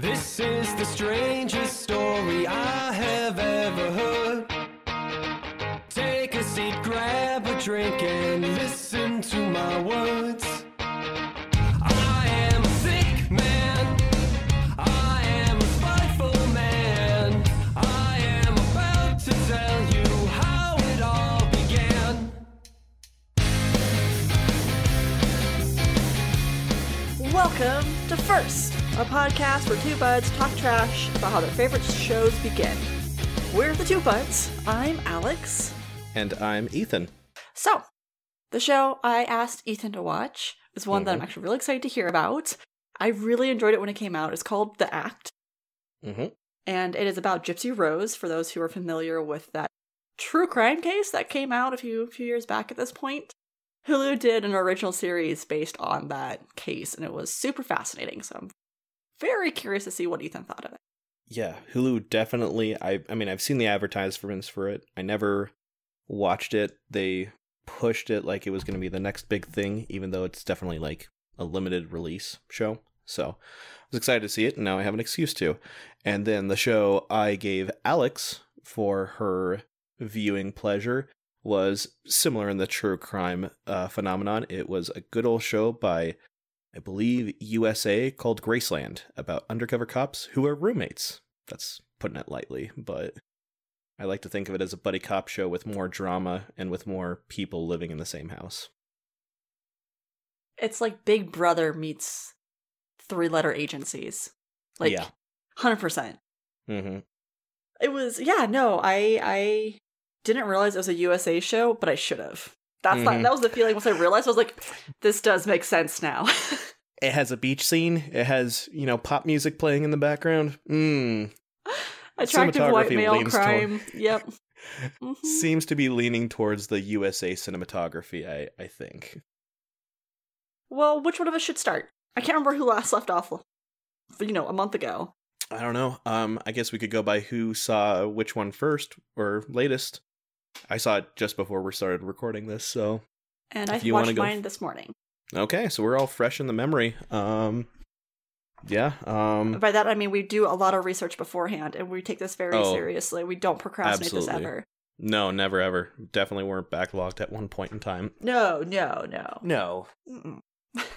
This is the strangest story I have ever heard. Take a seat, grab a drink, and listen to my words. I am a thick man. I am a spiteful man. I am about to tell you how it all began. Welcome to First, a podcast where two buds talk trash about how their favorite shows begin. We're the two buds. I'm Alex. And I'm Ethan. So, the show I asked Ethan to watch is one that I'm actually really excited to hear about. I really enjoyed it when it came out. It's called The Act, Mm-hmm. and it is about Gypsy Rose, for those who are familiar with that true crime case that came out a few, few years back at this point. Hulu did an original series based on that case, and it was super fascinating. So I'm very curious to see what Ethan thought of it. Yeah, Hulu definitely. I I mean, I've seen the advertisements for it. I never watched it. They pushed it like it was going to be the next big thing, even though it's definitely like a limited release show. So I was excited to see it, and now I have an excuse to. And then the show I gave Alex for her viewing pleasure was similar in the true crime uh, phenomenon. It was a good old show by, I believe, USA called Graceland about undercover cops who are roommates. That's putting it lightly, but I like to think of it as a buddy cop show with more drama and with more people living in the same house. It's like Big Brother meets three letter agencies. Like, Yeah. 100%. Mm-hmm. It was, yeah, no, I I didn't realize it was a USA show, but I should have. That's Mhm. that was the feeling once I realized. I was like, this does make sense now. It has a beach scene. It has, you know, pop music playing in the background. Mm. Attractive white male leans toward- crime. Yep. Mhm. Seems to be leaning towards the USA cinematography, I, I think. Well, which one of us should start? I can't remember who last left off, you know, a month ago. I don't know. Um, I guess we could go by who saw which one first or latest. I saw it just before we started recording this, so And I If you wanna watched go mine this morning. okay. So we're all fresh in the memory. Um, yeah. Um, By that I mean we do a lot of research beforehand, and we take this very Oh, seriously. We don't procrastinate this ever. no, never ever. Definitely weren't backlogged at one point in time. No, no, no. No,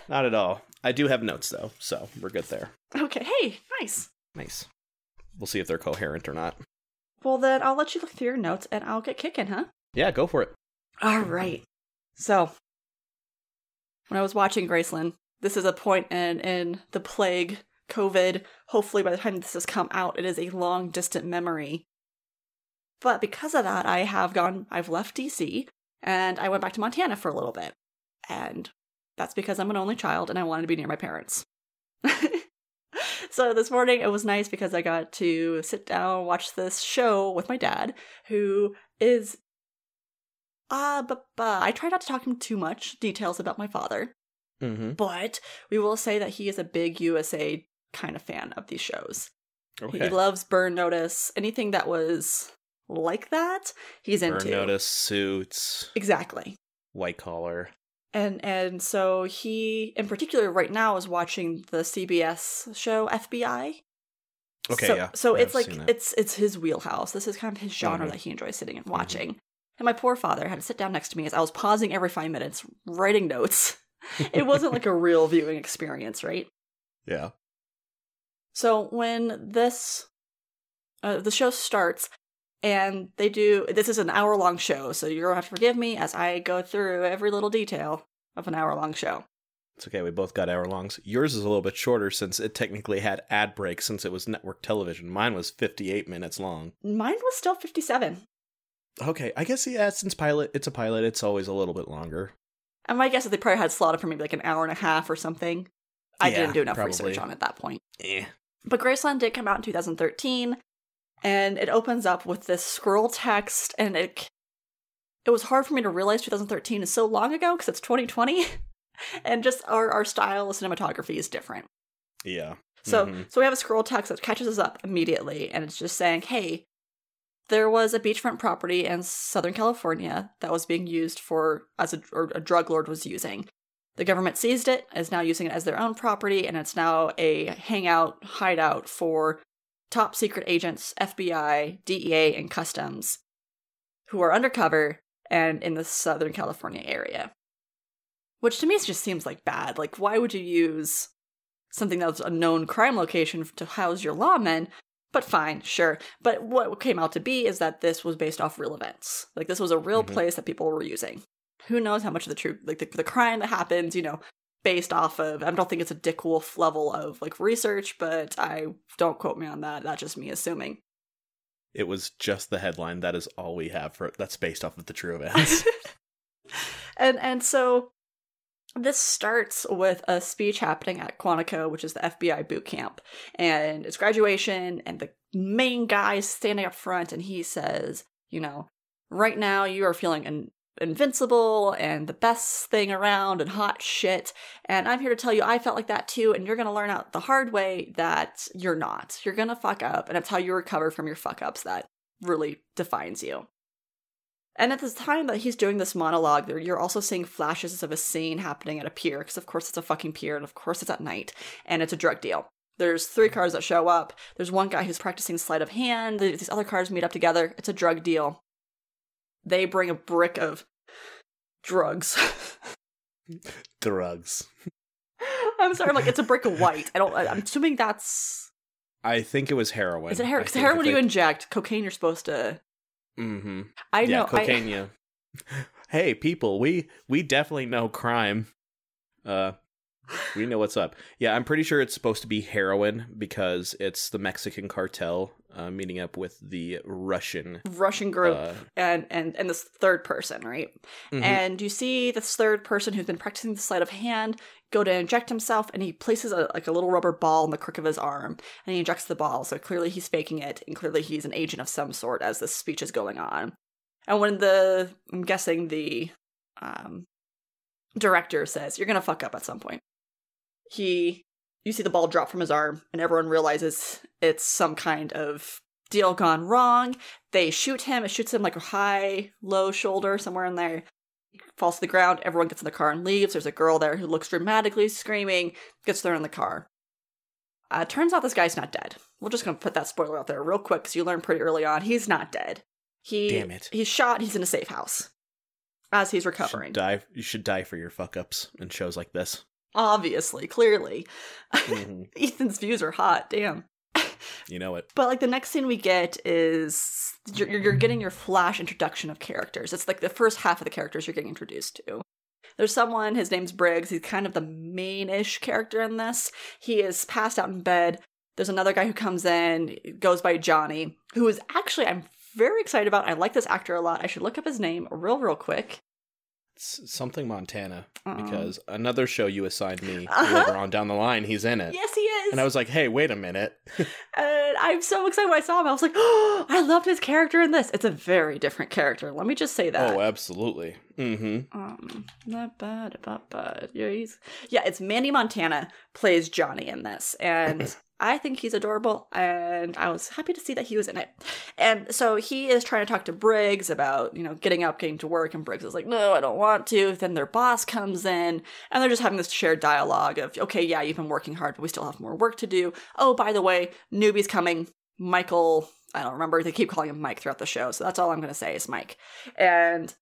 not at all. I do have notes though, so we're good there. Okay, hey, nice. Nice. We'll see if they're coherent or not. Well, then I'll let you look through your notes, and I'll get kicking, huh? Yeah, go for it. All right. So, when I was watching Graceland, this is a point in in the plague, COVID. Hopefully, by the time this has come out, it is a long distant memory. But because of that, I have gone. I've left DC, and I went back to Montana for a little bit, and that's because I'm an only child, and I wanted to be near my parents. so this morning it was nice because I got to sit down and watch this show with my dad, who is uh, but, but I try not to talk him too much details about my father, Mm-hmm. but we will say that he is a big USA kind of fan of these shows. Okay. He loves Burn Notice, anything that was like that, he's Burn into. Burn Notice, suits, Exactly. white collar. And and so he in particular right now is watching the CBS show FBI. Okay, so, yeah. So Yeah, it's like it's it's his wheelhouse. This is kind of his genre Mhm. that he enjoys sitting and watching. And my poor father had to sit down next to me as I was pausing every five minutes, writing notes. it wasn't like a real viewing experience, right? Yeah. So when this uh, the show starts and they do this is an hour long show, so you're gonna have to forgive me as I go through every little detail of an hour long show. It's okay. We both got hour longs. Yours is a little bit shorter since it technically had ad breaks since it was network television. Mine was 58 minutes long. Mine was still 57. Okay, I guess yeah, since pilot, it's a pilot, it's always a little bit longer. And my guess is they probably had slotted for maybe like an hour and a half or something. I Yeah, didn't do enough probably. research on it at that point. Eh. But Graceland did come out in 2013, and it opens up with this scroll text, and it it was hard for me to realize 2013 is so long ago because it's 2020, and just our our style of cinematography is different. Yeah. So Mhm. so we have a scroll text that catches us up immediately, and it's just saying, "Hey, there was a beachfront property in Southern California that was being used for as a or a drug lord was using, The government seized it, is now using it as their own property, and it's now a hangout, hideout for top secret agents, FBI, DEA, and Customs, who are undercover and in the Southern California area. Which to me just seems like bad. Like, why would you use something that's a known crime location to house your lawmen? But fine, sure. But what came out to be is that this was based off real events. Like, this was a real Mhm. place that people were using. Who knows how much of the truth, like the, the crime that happens, you know, based off of, I don't think it's a Dick Wolf level of like research, but I don't quote me on that. That's just me assuming. It was just the headline. That is all we have for that's based off of the true events. and and so this starts with a speech happening at Quantico, which is the FBI boot camp, and it's graduation, and the main guy is standing up front, and he says, you know, right now you are feeling in- invincible and the best thing around and hot shit, and I'm here to tell you I felt like that too, and you're gonna learn out the hard way that you're not. You're gonna fuck up, and it's how you recover from your fuck ups that really defines you. And at the time that he's doing this monologue, you're also seeing flashes of a scene happening at a pier, because of course it's a fucking pier, and of course it's at night, and it's a drug deal. There's three cars that show up. There's one guy who's practicing sleight of hand. These other cars meet up together. It's a drug deal. They bring a brick of drugs. Drugs. I'm sorry, I'm like it's a brick of white. I don't. I'm assuming that's. I think it was heroin. Is it heroin? Because heroin you inject. Cocaine, you're supposed to. Mm-hmm. I yeah, know. I- cocaine. yeah. hey, people, we we definitely know crime. Uh, we know what's up. Yeah, I'm pretty sure it's supposed to be heroin because it's the Mexican cartel uh, meeting up with the Russian. Russian group Uh, and and and this third person, right? mhm. And you see this third person who's been practicing the sleight of hand go to inject himself, and he places a, like a little rubber ball in the crook of his arm, and he injects the ball. So clearly he's faking it, and clearly he's an agent of some sort as this speech is going on. And when the I'm guessing the um, director says you're gonna fuck up at some point, he you see the ball drop from his arm, and everyone realizes it's some kind of deal gone wrong. They shoot him. It shoots him like a high, low shoulder, somewhere in there. He falls to the ground. Everyone gets in the car and leaves. There's a girl there who looks dramatically screaming, gets thrown in the car. Uh, turns out this guy's not dead. We're just gonna put that spoiler out there real quick because you learn pretty early on he's not dead. He Damn it. He's shot. He's in a safe house as he's You recovering. should die. You should die for your fuck ups in shows like this. Obviously, clearly, Mhm. Ethan's views are hot. Damn. You know it. But like the next scene we get is you're, you're you're getting your flash introduction of characters. It's like the first half of the characters you're getting introduced to. There's someone, his name's Briggs. He's kind of the main-ish character in this. He is passed out in bed. There's another guy who comes in, goes by Johnny, who is actually I'm very excited about. I like this actor a lot. I should look up his name real, real quick. Something Montana because another show you assigned me Uh-huh. later on down the line, he's in it. yes, he is. And I was like, hey, wait a minute. And I'm so excited when I saw him. I was like, oh, I loved his character in this. It's a very different character. Let me just say that. oh, absolutely. Mm-hmm. Um, not bad, not bad. Yeah, yeah. It's Manny Montana plays Johnny in this, and I think he's adorable. And I was happy to see that he was in it. And so he is trying to talk to Briggs about you know getting up, getting to work, and Briggs is like, no, I don't want to. Then their boss comes in, and they're just having this shared dialogue of, okay, yeah, you've been working hard, but we still have more work to do. Oh, by the way, newbie's coming. Michael, I don't remember. They keep calling him Mike throughout the show, so that's all I'm going to say is Mike. And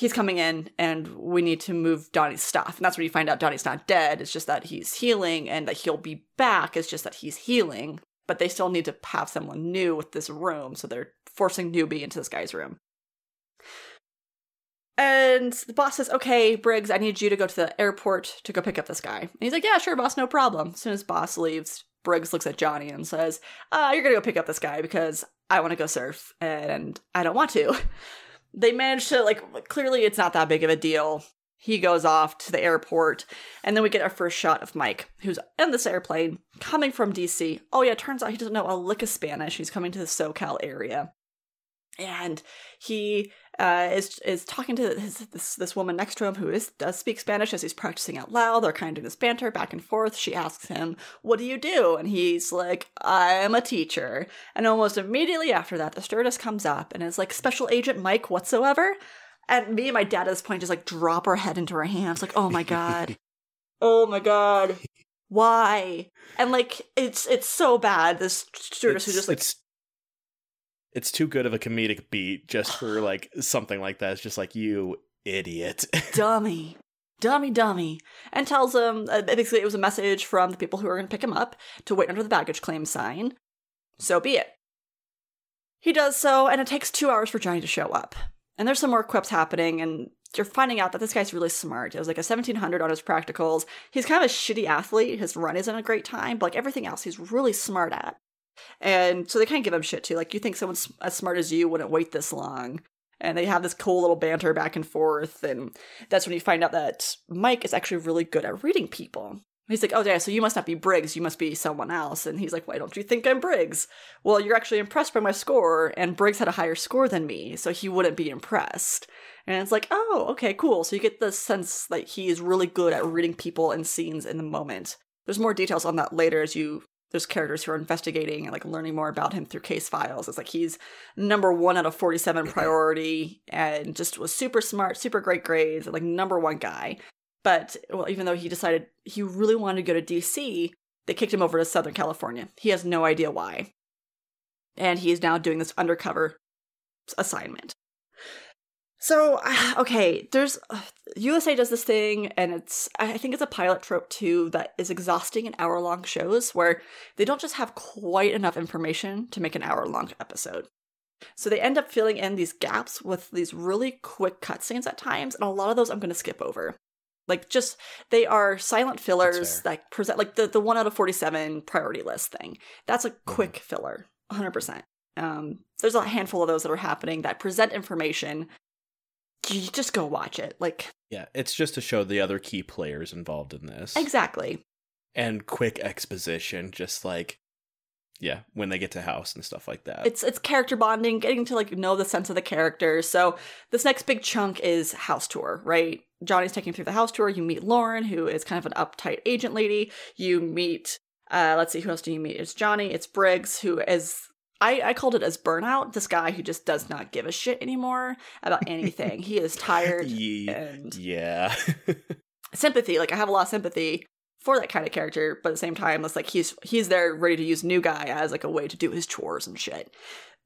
he's coming in and we need to move Donnie's stuff. And that's when you find out Donnie's not dead. It's just that he's healing and that he'll be back. It's just that he's healing. But they still need to have someone new with this room. So they're forcing newbie into this guy's room. And the boss says, Okay, Briggs, I need you to go to the airport to go pick up this guy. And he's like, Yeah, sure, boss, no problem. As soon as boss leaves, Briggs looks at Johnny and says, uh, You're gonna go pick up this guy because I wanna go surf and I don't want to. they manage to like clearly it's not that big of a deal. He goes off to the airport and then we get our first shot of mike who's in this airplane coming from dc oh yeah turns out he doesn't know a lick of spanish. He's coming to the socal area and he uh, is is talking to his, this this woman next to him who is does speak Spanish as he's practicing out loud. They're kind of doing this banter back and forth. She asks him, "What do you do?" And he's like, "I'm a teacher." And almost immediately after that, the stewardess comes up and is like, "Special Agent Mike whatsoever." And me and my dad at this point just like drop our head into our hands, like, "Oh my god." Oh my god. Why? And like it's it's so bad. This stewardess who just like it's it's too good of a comedic beat just for like something like that. It's just like you idiot. dummy, dummy, dummy, and tells him uh, basically it was a message from the people who are going to pick him up to wait under the baggage claim sign. So be it. He does so, and it takes two hours for Johnny to show up. And there's some more quips happening, and you're finding out that this guy's really smart. It was like a 1700 on his practicals. He's kind of a shitty athlete. His run isn't a great time, but like everything else, he's really smart at. And so they kind of give him shit too. Like, you think someone as smart as you wouldn't wait this long. And they have this cool little banter back and forth. And that's when you find out that Mike is actually really good at reading people. He's like, oh, yeah, so you must not be Briggs. You must be someone else. And he's like, why don't you think I'm Briggs? Well, you're actually impressed by my score, and Briggs had a higher score than me, so he wouldn't be impressed. And it's like, oh, okay, cool. So you get the sense that he is really good at reading people and scenes in the moment. There's more details on that later as you there's characters who are investigating and like learning more about him through case files. It's like he's number one out of 47 priority and just was super smart, super great grades, and like number one guy. But well, even though he decided he really wanted to go to DC, they kicked him over to Southern California. He has no idea why. And he is now doing this undercover assignment. So, okay, there's uh, USA does this thing, and it's I think it's a pilot trope too that is exhausting in hour long shows where they don't just have quite enough information to make an hour long episode. So they end up filling in these gaps with these really quick cutscenes at times, and a lot of those I'm going to skip over. Like just they are silent fillers that present like the the one out of forty seven priority list thing. That's a quick filler, hundred percent. Um, there's a handful of those that are happening that present information. You just go watch it, like yeah, it's just to show the other key players involved in this. exactly. And quick exposition, just like yeah, when they get to house and stuff like that. It's it's character bonding, getting to like know the sense of the characters. So this next big chunk is house tour, right? Johnny's taking you through the house tour. You meet Lauren, who is kind of an uptight agent lady. You meet uh let's see, who else do you meet? It's Johnny, it's Briggs, who is I, I called it as burnout, this guy who just does not give a shit anymore about anything. he is tired Ye- and yeah. sympathy. Like I have a lot of sympathy for that kind of character, but at the same time, it's like he's he's there ready to use new guy as like a way to do his chores and shit.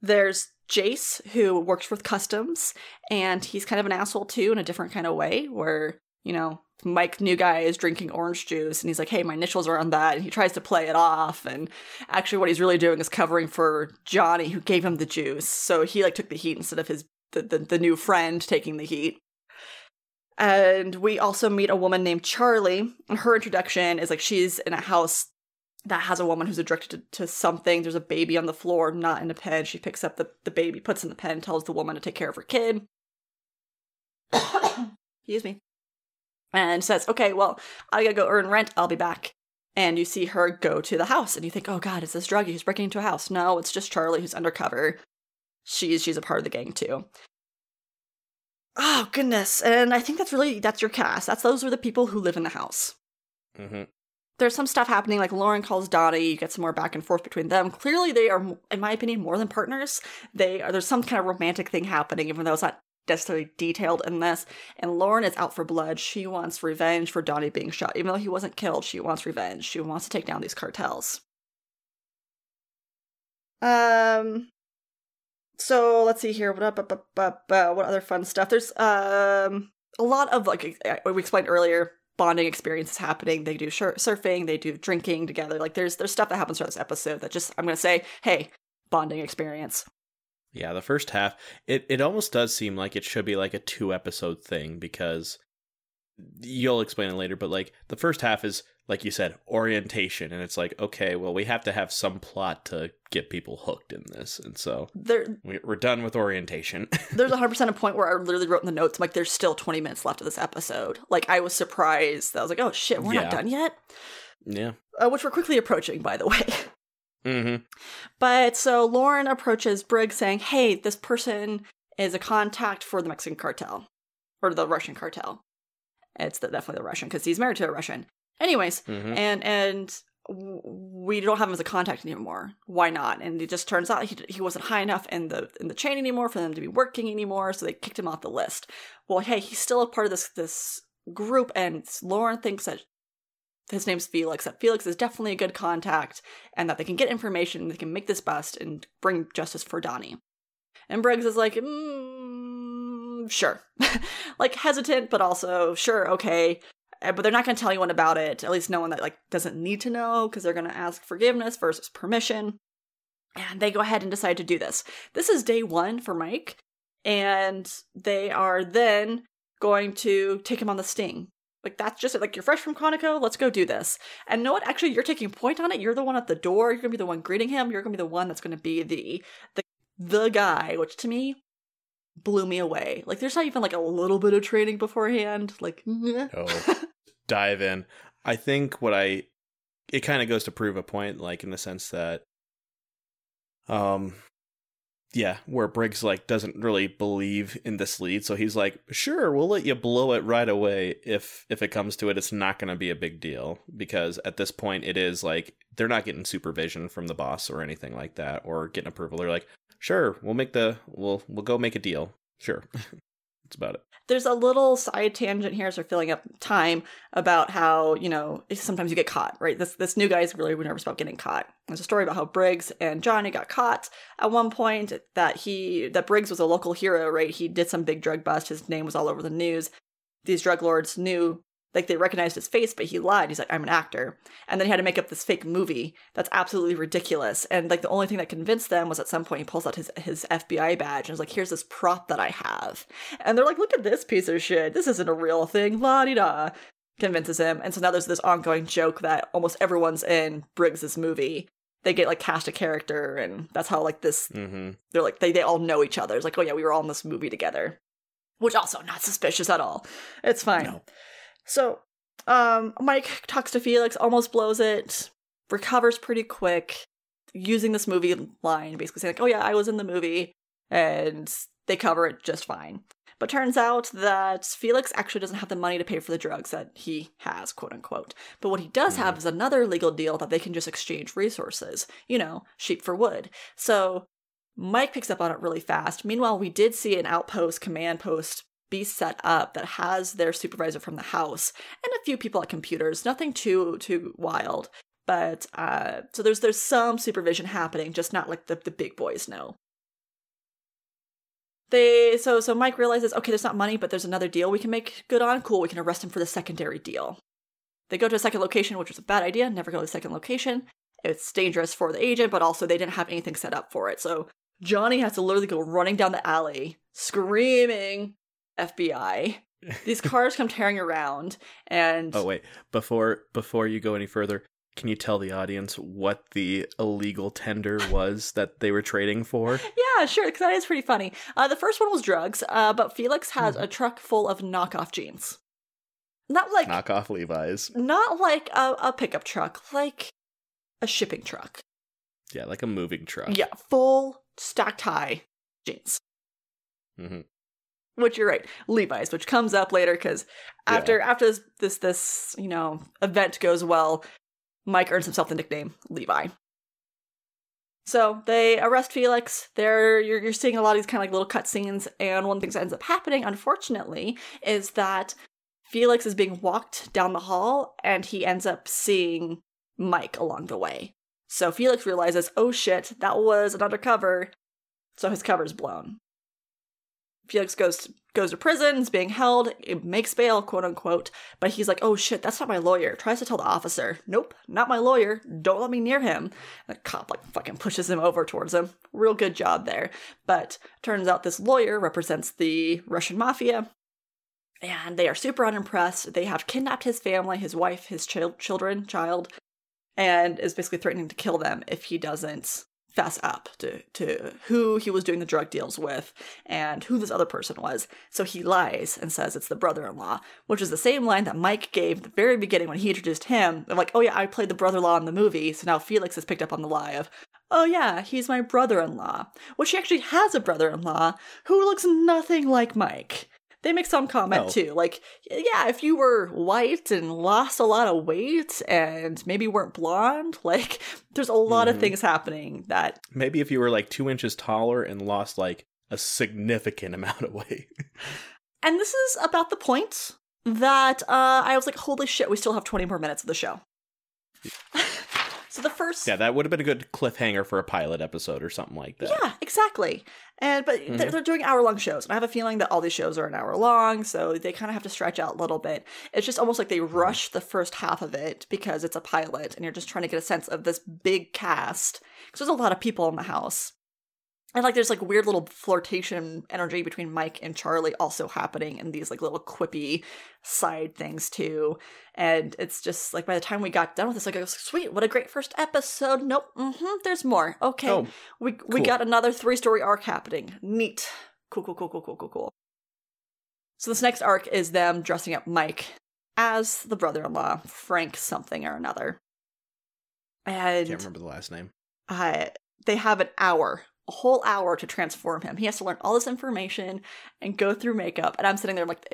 There's Jace who works with customs, and he's kind of an asshole too in a different kind of way, where you know Mike new guy is drinking orange juice, and he's like, "Hey, my initials are on that," and he tries to play it off, and actually what he's really doing is covering for Johnny who gave him the juice, so he like took the heat instead of his the, the, the new friend taking the heat. And we also meet a woman named Charlie. And her introduction is like she's in a house that has a woman who's addicted to, to something. There's a baby on the floor, not in a pen. She picks up the, the baby, puts in the pen, tells the woman to take care of her kid. Excuse me. And says, okay, well, I gotta go earn rent. I'll be back. And you see her go to the house, and you think, oh god, is this druggie who's breaking into a house? No, it's just Charlie who's undercover. She's she's a part of the gang too. Oh goodness. And I think that's really that's your cast. That's those are the people who live in the house. hmm There's some stuff happening like Lauren calls Donnie, you get some more back and forth between them. Clearly they are in my opinion more than partners. They are there's some kind of romantic thing happening even though it's not necessarily detailed in this. And Lauren is out for blood. She wants revenge for Donnie being shot. Even though he wasn't killed, she wants revenge. She wants to take down these cartels. Um so let's see here. What up, uh, what other fun stuff? There's um a lot of like uh, we explained earlier bonding experiences happening. They do sur- surfing, they do drinking together. Like there's there's stuff that happens throughout this episode that just I'm gonna say, hey, bonding experience. Yeah, the first half, it, it almost does seem like it should be like a two episode thing because you'll explain it later, but like the first half is, like you said, orientation. And it's like, okay, well, we have to have some plot to get people hooked in this. And so There we- we're done with orientation. there's 100% a point where I literally wrote in the notes, I'm like, there's still 20 minutes left of this episode. Like, I was surprised. I was like, oh shit, we're Yeah. not done yet. yeah. Uh, which we're quickly approaching, by the way. hmm But so Lauren approaches Briggs saying, hey, this person is a contact for the Mexican cartel or the Russian cartel. It's the, definitely the Russian because he's married to a Russian. Anyways, hmm and and we don't have him as a contact anymore. Why not? And it just turns out he, he wasn't high enough in the in the chain anymore for them to be working anymore, so they kicked him off the list. Well, hey, he's still a part of this this group, and Lauren thinks that his name's Felix, that Felix is definitely a good contact and that they can get information, they can make this bust and bring justice for Donnie. And Briggs is like, mm, sure. like hesitant, but also sure, okay. Uh, But they're not going to tell anyone about it, at least no one that like doesn't need to know because they're going to ask forgiveness versus permission. And they go ahead and decide to do this. This is day one for Mike, and they are then going to take him on the sting. Like that's just. Like you're fresh from Quantico, let's go do this. And know what? Actually, you're taking point on it. You're the one at the door. You're gonna be the one greeting him. You're gonna be the one that's gonna be the the the guy. Which to me blew me away. Like there's not even like a little bit of training beforehand. Like. Oh, dive in. I think what I it kind of goes to prove a point, like in the sense that, um, yeah, where Briggs like doesn't really believe in this lead, so he's like, "Sure, we'll let you blow it right away if if it comes to it. It's not going to be a big deal because at this point, it is like they're not getting supervision from the boss or anything like that, or getting approval. They're like, "Sure, we'll make the we'll we'll go make a deal. Sure." That's about it. There's a little side tangent here, so we're filling up time about how you know sometimes you get caught, right? This this new guy is really nervous about getting caught. There's a story about how Briggs and Johnny got caught at one point. That he that Briggs was a local hero, right? He did some big drug bust. His name was all over the news. These drug lords knew. Like they recognized his face, but he lied. He's like, I'm an actor. And then he had to make up this fake movie that's absolutely ridiculous. And like the only thing that convinced them was at some point he pulls out his, his FBI badge and is like, here's this prop that I have. And they're like, look at this piece of shit. This isn't a real thing. La di da. Convinces him. And so now there's this ongoing joke that almost everyone's in Briggs's movie. They get like cast a character, and that's how like this Mm-hmm. they're like they, they all know each other. It's like, oh yeah, we were all in this movie together. Which also not suspicious at all. It's fine. No. So um Mike talks to Felix, almost blows it, recovers pretty quick, using this movie line, basically saying like, Oh yeah, I was in the movie, and they cover it just fine. But turns out that Felix actually doesn't have the money to pay for the drugs that he has, quote unquote. But what he does have is another legal deal that they can just exchange resources. You know, sheep for wood. So Mike picks up on it really fast. Meanwhile, we did see an outpost, command post be set up that has their supervisor from the house and a few people at computers. Nothing too too wild. But uh so there's there's some supervision happening, just not like the, the big boys know. They so so Mike realizes, okay, there's not money, but there's another deal we can make good on. Cool, we can arrest him for the secondary deal. They go to a second location, which was a bad idea. Never go to the second location. It's dangerous for the agent, but also they didn't have anything set up for it. So Johnny has to literally go running down the alley, screaming FBI. These cars come tearing around, and Oh wait, before before you go any further, can you tell the audience what the illegal tender was that they were trading for? yeah, sure, because that is pretty funny. Uh, the first one was drugs, uh, but Felix has Mm-hmm. a truck full of knockoff jeans. Not like knockoff Levi's. not like a, a pickup truck, like a shipping truck. Yeah, like a moving truck. Yeah, full stacked high jeans. hmm Which you're right, Levi's, which comes up later because after after this, this this you know event goes well, Mike earns himself the nickname Levi. So they arrest Felix. There, you're, you're seeing a lot of these kind of like little cutscenes, and one of the things that ends up happening, unfortunately, is that Felix is being walked down the hall, and he ends up seeing Mike along the way. So Felix realizes, oh shit, that was an undercover. So his cover's blown. Felix goes to, goes to prison, is being held, it makes bail, quote unquote. But he's like, oh shit, that's not my lawyer. Tries to tell the officer, nope, not my lawyer. Don't let me near him. The cop like fucking pushes him over towards him. Real good job there. But turns out this lawyer represents the Russian mafia. And they are super unimpressed. They have kidnapped his family, his wife, his chil- children, child, and is basically threatening to kill them if he doesn't fess up to, to who he was doing the drug deals with and who this other person was. So he lies and says it's the brother in law, which is the same line that Mike gave at the very beginning when he introduced him. Of like, oh yeah, I played the brother in law in the movie, so now Felix has picked up on the lie of, oh yeah, he's my brother in law. Which he actually has a brother in law who looks nothing like Mike. They make some comment Oh. too, like, yeah, if you were white and lost a lot of weight and maybe weren't blonde, like, there's a lot of Mhm. things happening that Maybe if you were like two inches taller and lost like a significant amount of weight. And this is about the point that uh, I was like, holy shit, we still have 20 more minutes of the show. so the first. Yeah, that would have been a good cliffhanger for a pilot episode or something like that. Yeah, exactly. And but Mm-hmm. they're, they're doing hour long shows, and I have a feeling that all these shows are an hour long, so they kind of have to stretch out a little bit. It's just almost like they Mm-hmm. rush the first half of it because it's a pilot, and you're just trying to get a sense of this big cast because there's a lot of people in the house. And like there's like weird little flirtation energy between Mike and Charlie also happening and these like little quippy side things too. And it's just like by the time we got done with this, like I was sweet, what a great first episode. Nope, mm-hmm, there's more. Okay. Oh, we we got another three story arc happening. Neat. Cool, cool, cool, cool, cool, cool, cool. So this next arc is them dressing up Mike as the brother in law, Frank something or another. And Can't remember the last name. uh, they have an hour, a whole hour to transform him. He has to learn all this information and go through makeup. And I'm sitting there like,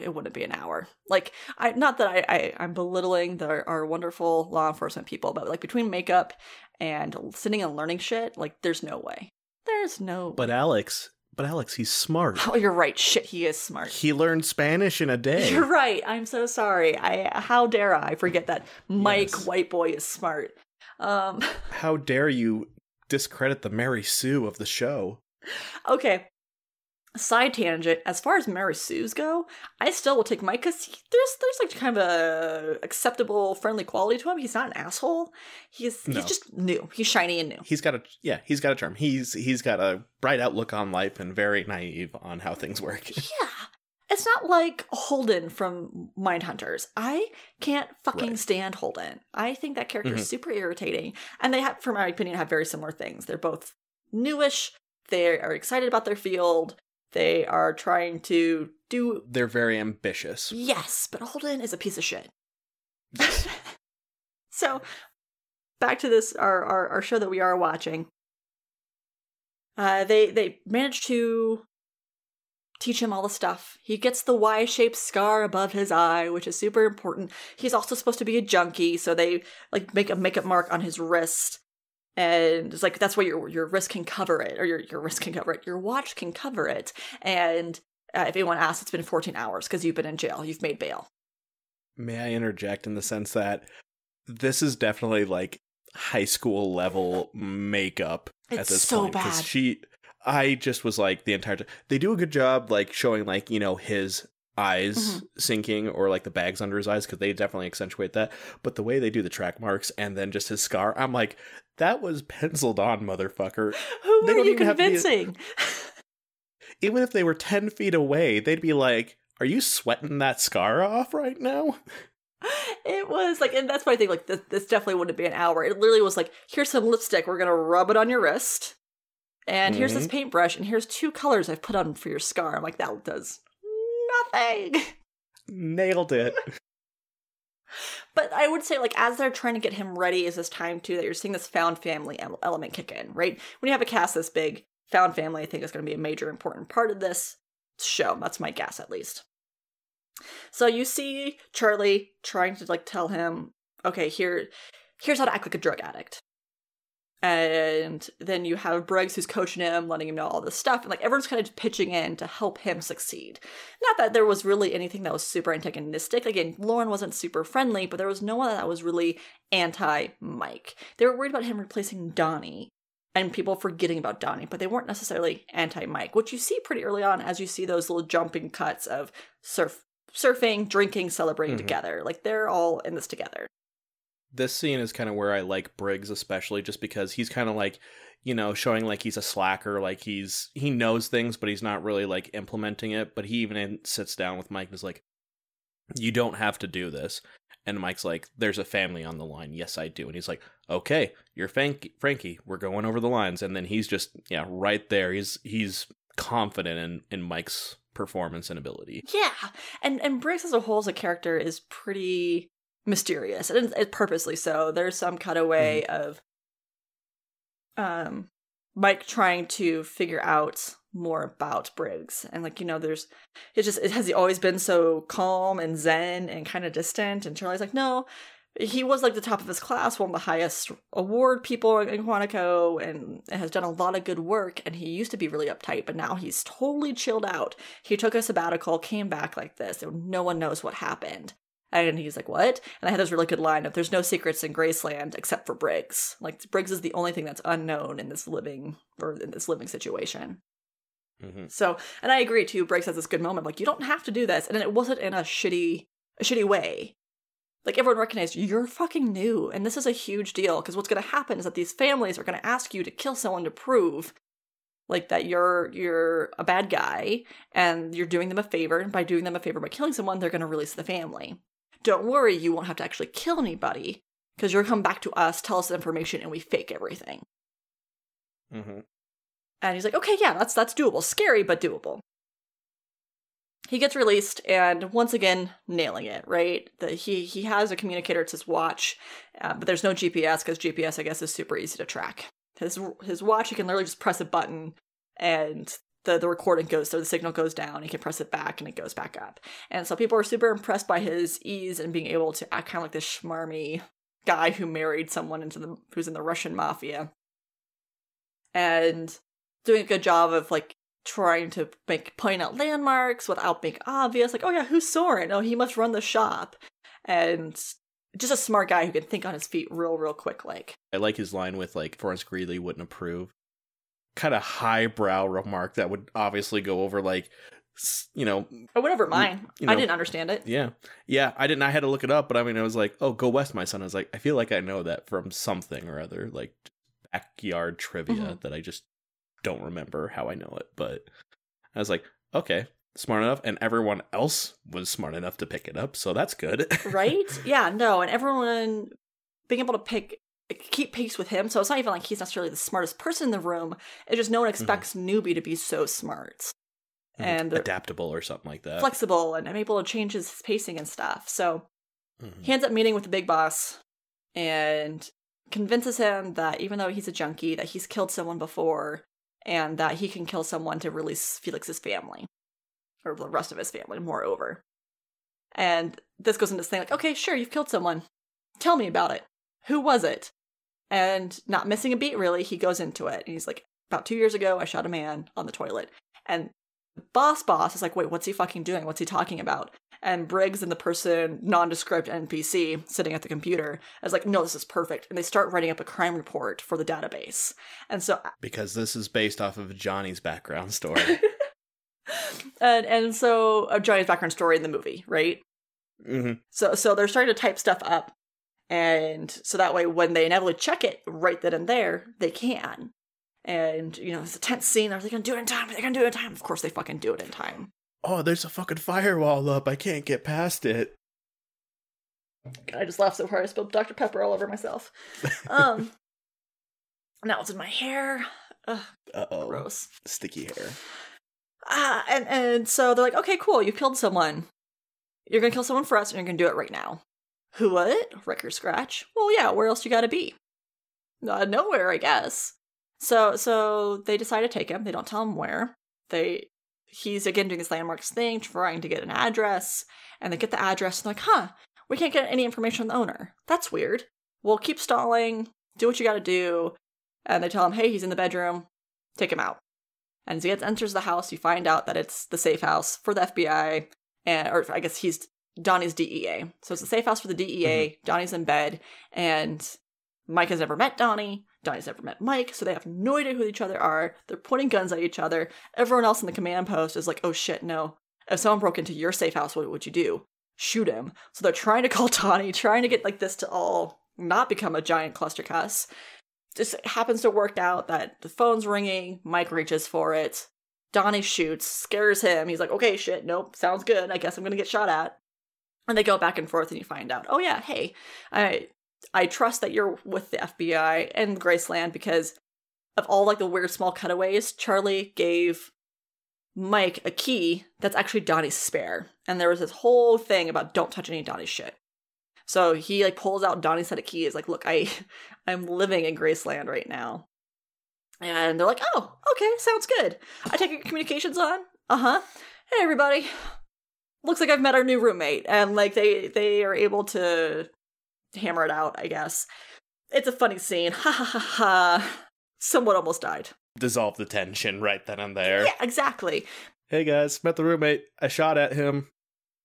it, wouldn't be an hour. Like, I not that I, I I'm belittling the our wonderful law enforcement people, but like between makeup and sitting and learning shit, like there's no way. There's no. But Alex, but Alex, he's smart. oh, you're right. Shit, he is smart. He learned Spanish in a day. You're right. I'm so sorry. I how dare I forget that Mike Yes. White Boy is smart. Um. How dare you discredit the Mary Sue of the show? Okay. Side tangent. As far as Mary Sue's go, I still will take Mike because there's there's like kind of a acceptable, friendly quality to him. He's not an asshole. He's No. he's just new. He's shiny and new. He's got a yeah, he's got a charm. He's he's got a bright outlook on life and very naive on how things work. Yeah. It's not like Holden from Mindhunters. I can't fucking Right. stand Holden. I think that character is super irritating. And they have, for my opinion, have very similar things. They're both newish. They are excited about their field. They are trying to do They're very ambitious. Yes, but Holden is a piece of shit. so, back to this our, our our show that we are watching. Uh, they they manage to teach him all the stuff. He gets the Y-shaped scar above his eye, which is super important. He's also supposed to be a junkie, so they like make a makeup mark on his wrist. And it's like that's why your your wrist can cover it, or your your wrist can cover it. Your watch can cover it. And uh, if anyone asks, it's been 14 hours because you've been in jail. You've made bail. May I interject in the sense that this is definitely like high school level makeup at this so point. 'cause bad. She, I just was like the entire time. They do a good job like showing like you know his eyes Mm-hmm. sinking or like the bags under his eyes because they definitely accentuate that. But the way they do the track marks and then just his scar, I'm like, that was penciled on, motherfucker. Who They are you be- convincing? Even if they were ten feet away, they'd be like, "Are you sweating that scar off right now?" it was like, and that's why I think like this, this definitely wouldn't be an hour. It literally was like, here's some lipstick. We're gonna rub it on your wrist, and here's this mm-hmm. paintbrush, and here's two colors I've put on for your scar. I'm like, that does nothing. Nailed it. But I would say, like, as they're trying to get him ready, is this time too that you're seeing this found family element kick in, right? When you have a cast this big, found family, I think is going to be a major important part of this show. That's my guess, at least. So you see Charlie trying to like tell him, okay, here, here's how to act like a drug addict. And then you have Briggs who's coaching him, letting him know all this stuff, and like everyone's kind of pitching in to help him succeed. Not that there was really anything that was super antagonistic. Again, Lauren wasn't super friendly, but there was no one that was really anti Mike. They were worried about him replacing Donnie and people forgetting about Donnie, but they weren't necessarily anti Mike, which you see pretty early on as you see those little jumping cuts of surf surfing, drinking, celebrating Mhm. together. Like they're all in this together. This scene is kind of where I like Briggs, especially just because he's kind of like, you know, showing like he's a slacker, like he's he knows things, but he's not really like implementing it. But he even sits down with Mike and is like, "You don't have to do this." And Mike's like, "There's a family on the line." Yes, I do. And he's like, "Okay, you're Frankie. Frankie. We're going over the lines." And then he's just yeah, right there. He's he's confident in in Mike's performance and ability. Yeah, and and Briggs as a whole as a character is pretty mysterious, and it's purposely so. There's some cutaway of um Mike trying to figure out more about Briggs, and like you know, there's it just it has he always been so calm and zen and kind of distant, and Charlie's like, no. he was like the top of his class, one of the highest award people in Quantico, and has done a lot of good work. And he used to be really uptight, but now he's totally chilled out. He took a sabbatical, came back like this, and no one knows what happened. And he's like, "What?" And I had this really good line of, "There's no secrets in Graceland except for Briggs. Like Briggs is the only thing that's unknown in this living or in this living situation." hmm So, and I agree too. Briggs has this good moment, like you don't have to do this, and it wasn't in a shitty, a shitty way. Like everyone recognized you're fucking new, and this is a huge deal because what's going to happen is that these families are going to ask you to kill someone to prove, like that you're you're a bad guy and you're doing them a favor. And by doing them a favor by killing someone, they're going to release the family. Don't worry, you won't have to actually kill anybody because you're come back to us, tell us the information, and we fake everything. hmm And he's like, okay, yeah, that's that's doable. Scary, but doable. He gets released, and once again, nailing it. Right, the, he he has a communicator. It's his watch, uh, but there's no GPS because GPS, I guess, is super easy to track. His his watch, he can literally just press a button, and the the recording goes. So the signal goes down. He can press it back, and it goes back up. And so people are super impressed by his ease and being able to act kind of like this schmarmy guy who married someone into the who's in the Russian mafia, and doing a good job of like trying to make point out landmarks without being obvious. Like, oh yeah, who's Soren? Oh, he must run the shop, and just a smart guy who can think on his feet real, real quick. Like, I like his line with like Horace Greeley wouldn't approve. Kind of highbrow remark that would obviously go over like, you know, oh, whatever, mine. you I didn't understand it. yeah, yeah. I didn't. I had to look it up, but I mean, I was like, oh, go west, my son. I was like, I feel like I know that from something or other, like backyard trivia Mhm. that I just don't remember how I know it. But I was like, okay, smart enough, and everyone else was smart enough to pick it up, so that's good. right? Yeah, no, and everyone being able to pick keep pace with him. So it's not even like he's necessarily the smartest person in the room. It's just no one expects newbie to be so smart and they're adaptable or something like that. flexible and I'm able to change his pacing and stuff. So Mhm. he ends up meeting with the big boss and convinces him that even though he's a junkie, that he's killed someone before and that he can kill someone to release Felix's family or the rest of his family, moreover. And this goes into this thing like, okay, sure, you've killed someone. Tell me about it. Who was it? And not missing a beat, really, he goes into it. And he's like, about two years ago, I shot a man on the toilet. And the boss boss is like, wait, what's he fucking doing? What's he talking about? And Briggs and the person, nondescript NPC, sitting at the computer, is like, no, this is perfect. And they start writing up a crime report for the database. And so because this is based off of Johnny's background story. and and so uh, Johnny's background story in the movie, right? hmm So so they're starting to type stuff up, and so that way when they inevitably check it right then and there, they can. And you know, it's a tense scene. Are they gonna do it in time? Are they gonna do it in time? Of course, they fucking do it in time. Oh, there's a fucking firewall up. I can't get past it. I just laughed so hard I spilled Dr Pepper all over myself. Um, now it's in my hair. Uh oh. gross. Sticky hair. Ah, and and so they're like, okay, cool, you killed someone. You're gonna kill someone for us, and you're gonna do it right now. Who? What? Wrecker Scratch? Well, yeah. Where else you gotta be? Uh, nowhere, I guess. So so they decide to take him. They don't tell him where. They he's again doing his landmarks thing, trying to get an address, and they get the address. And they're like, huh, we can't get any information on the owner. That's weird. We'll keep stalling. Do what you gotta do. And they tell him, hey, he's in the bedroom. Take him out. And as he enters the house, you find out that it's the safe house for the FBI, and or I guess he's Donnie's DEA. So it's a safe house for the DEA. Mm-hmm. Donnie's in bed, and Mike has never met Donnie. Donnie's never met Mike, so they have no idea who each other are. They're pointing guns at each other. Everyone else in the command post is like, "Oh shit, no! If someone broke into your safe house, what would you do? Shoot him!" So they're trying to call Donnie, trying to get like this to all not become a giant cluster cuss just happens to work out that the phone's ringing. Mike reaches for it. Donnie shoots, scares him. He's like, okay, shit, nope, sounds good. I guess I'm gonna get shot at. And they go back and forth, and you find out, oh yeah, hey, I I trust that you're with the FBI and Graceland because of all like the weird small cutaways. Charlie gave Mike a key that's actually Donnie's spare, and there was this whole thing about don't touch any Donnie's shit. So he like pulls out Donnie's set of keys, like, look, I I'm living in Graceland right now. And they're like, oh, okay, sounds good. I take your communications on. Uh-huh. Hey everybody. Looks like I've met our new roommate. And like they they are able to hammer it out, I guess. It's a funny scene. Ha ha ha ha. Someone almost died. Dissolve the tension right then and there. Yeah, exactly. Hey guys, met the roommate. I shot at him.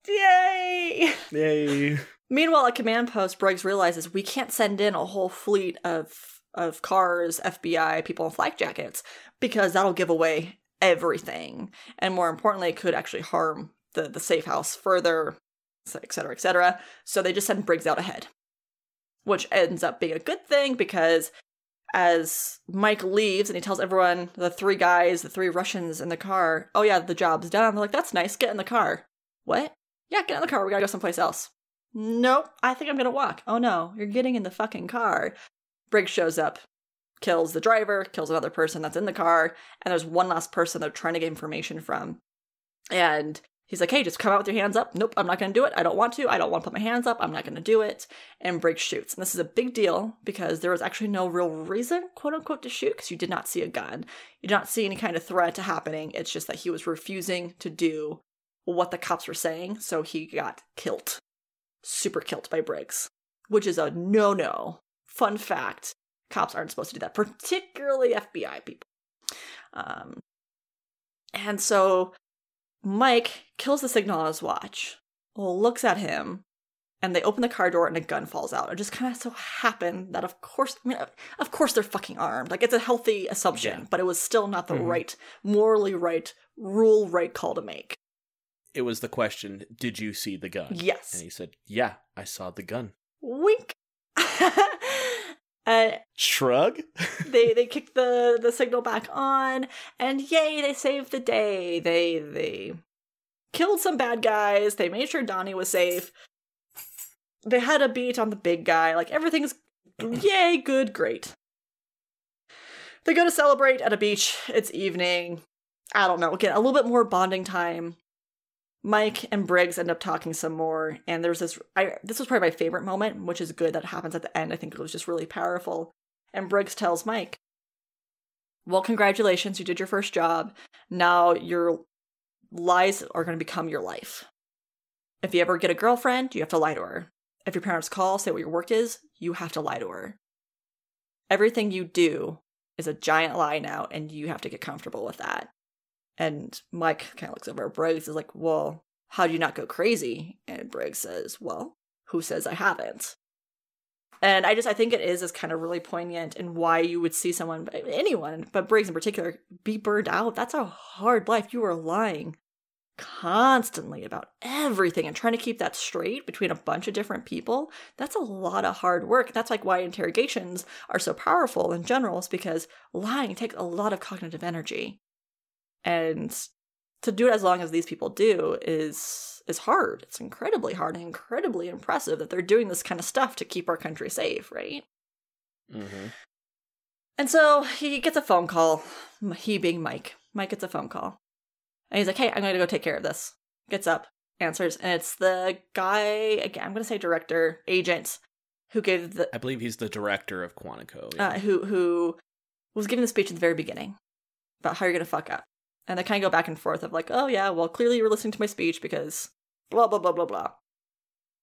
Yay! Yay. Meanwhile, at command post, Briggs realizes we can't send in a whole fleet of of cars, FBI, people in flak jackets because that'll give away everything, and more importantly, it could actually harm the the safe house further, et cetera, et cetera. So they just send Briggs out ahead, which ends up being a good thing because as Mike leaves and he tells everyone, the three guys, the three Russians in the car, oh yeah, the job's done. They're like, that's nice, get in the car. What? Yeah, get in the car, we gotta go someplace else. Nope, I think I'm gonna walk. Oh no, you're getting in the fucking car. Briggs shows up, kills the driver, kills another person that's in the car, and there's one last person they're trying to get information from. And he's like, hey, just come out with your hands up. Nope, I'm not gonna do it. I don't want to. I don't want to put my hands up. I'm not gonna do it. And Briggs shoots. And this is a big deal because there was actually no real reason, quote unquote, to shoot because you did not see a gun. You did not see any kind of threat happening. It's just that he was refusing to do what the cops were saying, so he got killed. Super killed by Briggs, which is a no no. Fun fact cops aren't supposed to do that, particularly FBI people. Um, and so Mike kills the signal on his watch, looks at him, and they open the car door and a gun falls out. It just kind of so happened that, of course, I mean, of course they're fucking armed. Like it's a healthy assumption, Yeah. but it was still not the Mhm. right, morally right, rule right call to make. It was the question, did you see the gun? Yes. And he said, yeah, I saw the gun. Wink. uh, Shrug? they they kick the the signal back on, and yay, they saved the day. They they killed some bad guys. They made sure Donnie was safe. They had a beat on the big guy. Like everything's yay, good, great. They go to celebrate at a beach. It's evening. I don't know. Again, a little bit more bonding time. Mike and Briggs end up talking some more, and there's this. I this was probably my favorite moment, which is good that happens at the end. I think it was just really powerful. And Briggs tells Mike, "Well, congratulations, you did your first job. Now your lies are going to become your life. If you ever get a girlfriend, you have to lie to her. If your parents call, say what your work is, you have to lie to her. Everything you do is a giant lie now, and you have to get comfortable with that." And Mike kind of looks over at Briggs is like, Well, how do you not go crazy? And Briggs says, Well, who says I haven't? And I just I think it is is kind of really poignant in why you would see someone anyone, but Briggs in particular, be burned out. That's a hard life. You are lying constantly about everything and trying to keep that straight between a bunch of different people. That's a lot of hard work. That's like why interrogations are so powerful in general, is because lying takes a lot of cognitive energy and to do it as long as these people do is is hard. It's incredibly hard and incredibly impressive that they're doing this kind of stuff to keep our country safe right? Mm-hmm. and so he gets a phone call he being mike. Mike gets a phone call. And he's like hey i'm gonna go take care of this. Gets up answers and it's the guy again i'm gonna say director agent who gave the I believe he's the director of Quantico. uh, who who was giving the speech at the very beginning about how you're gonna fuck up, and they kind of go back and forth of like, oh yeah, well clearly you were listening to my speech because blah blah blah blah blah.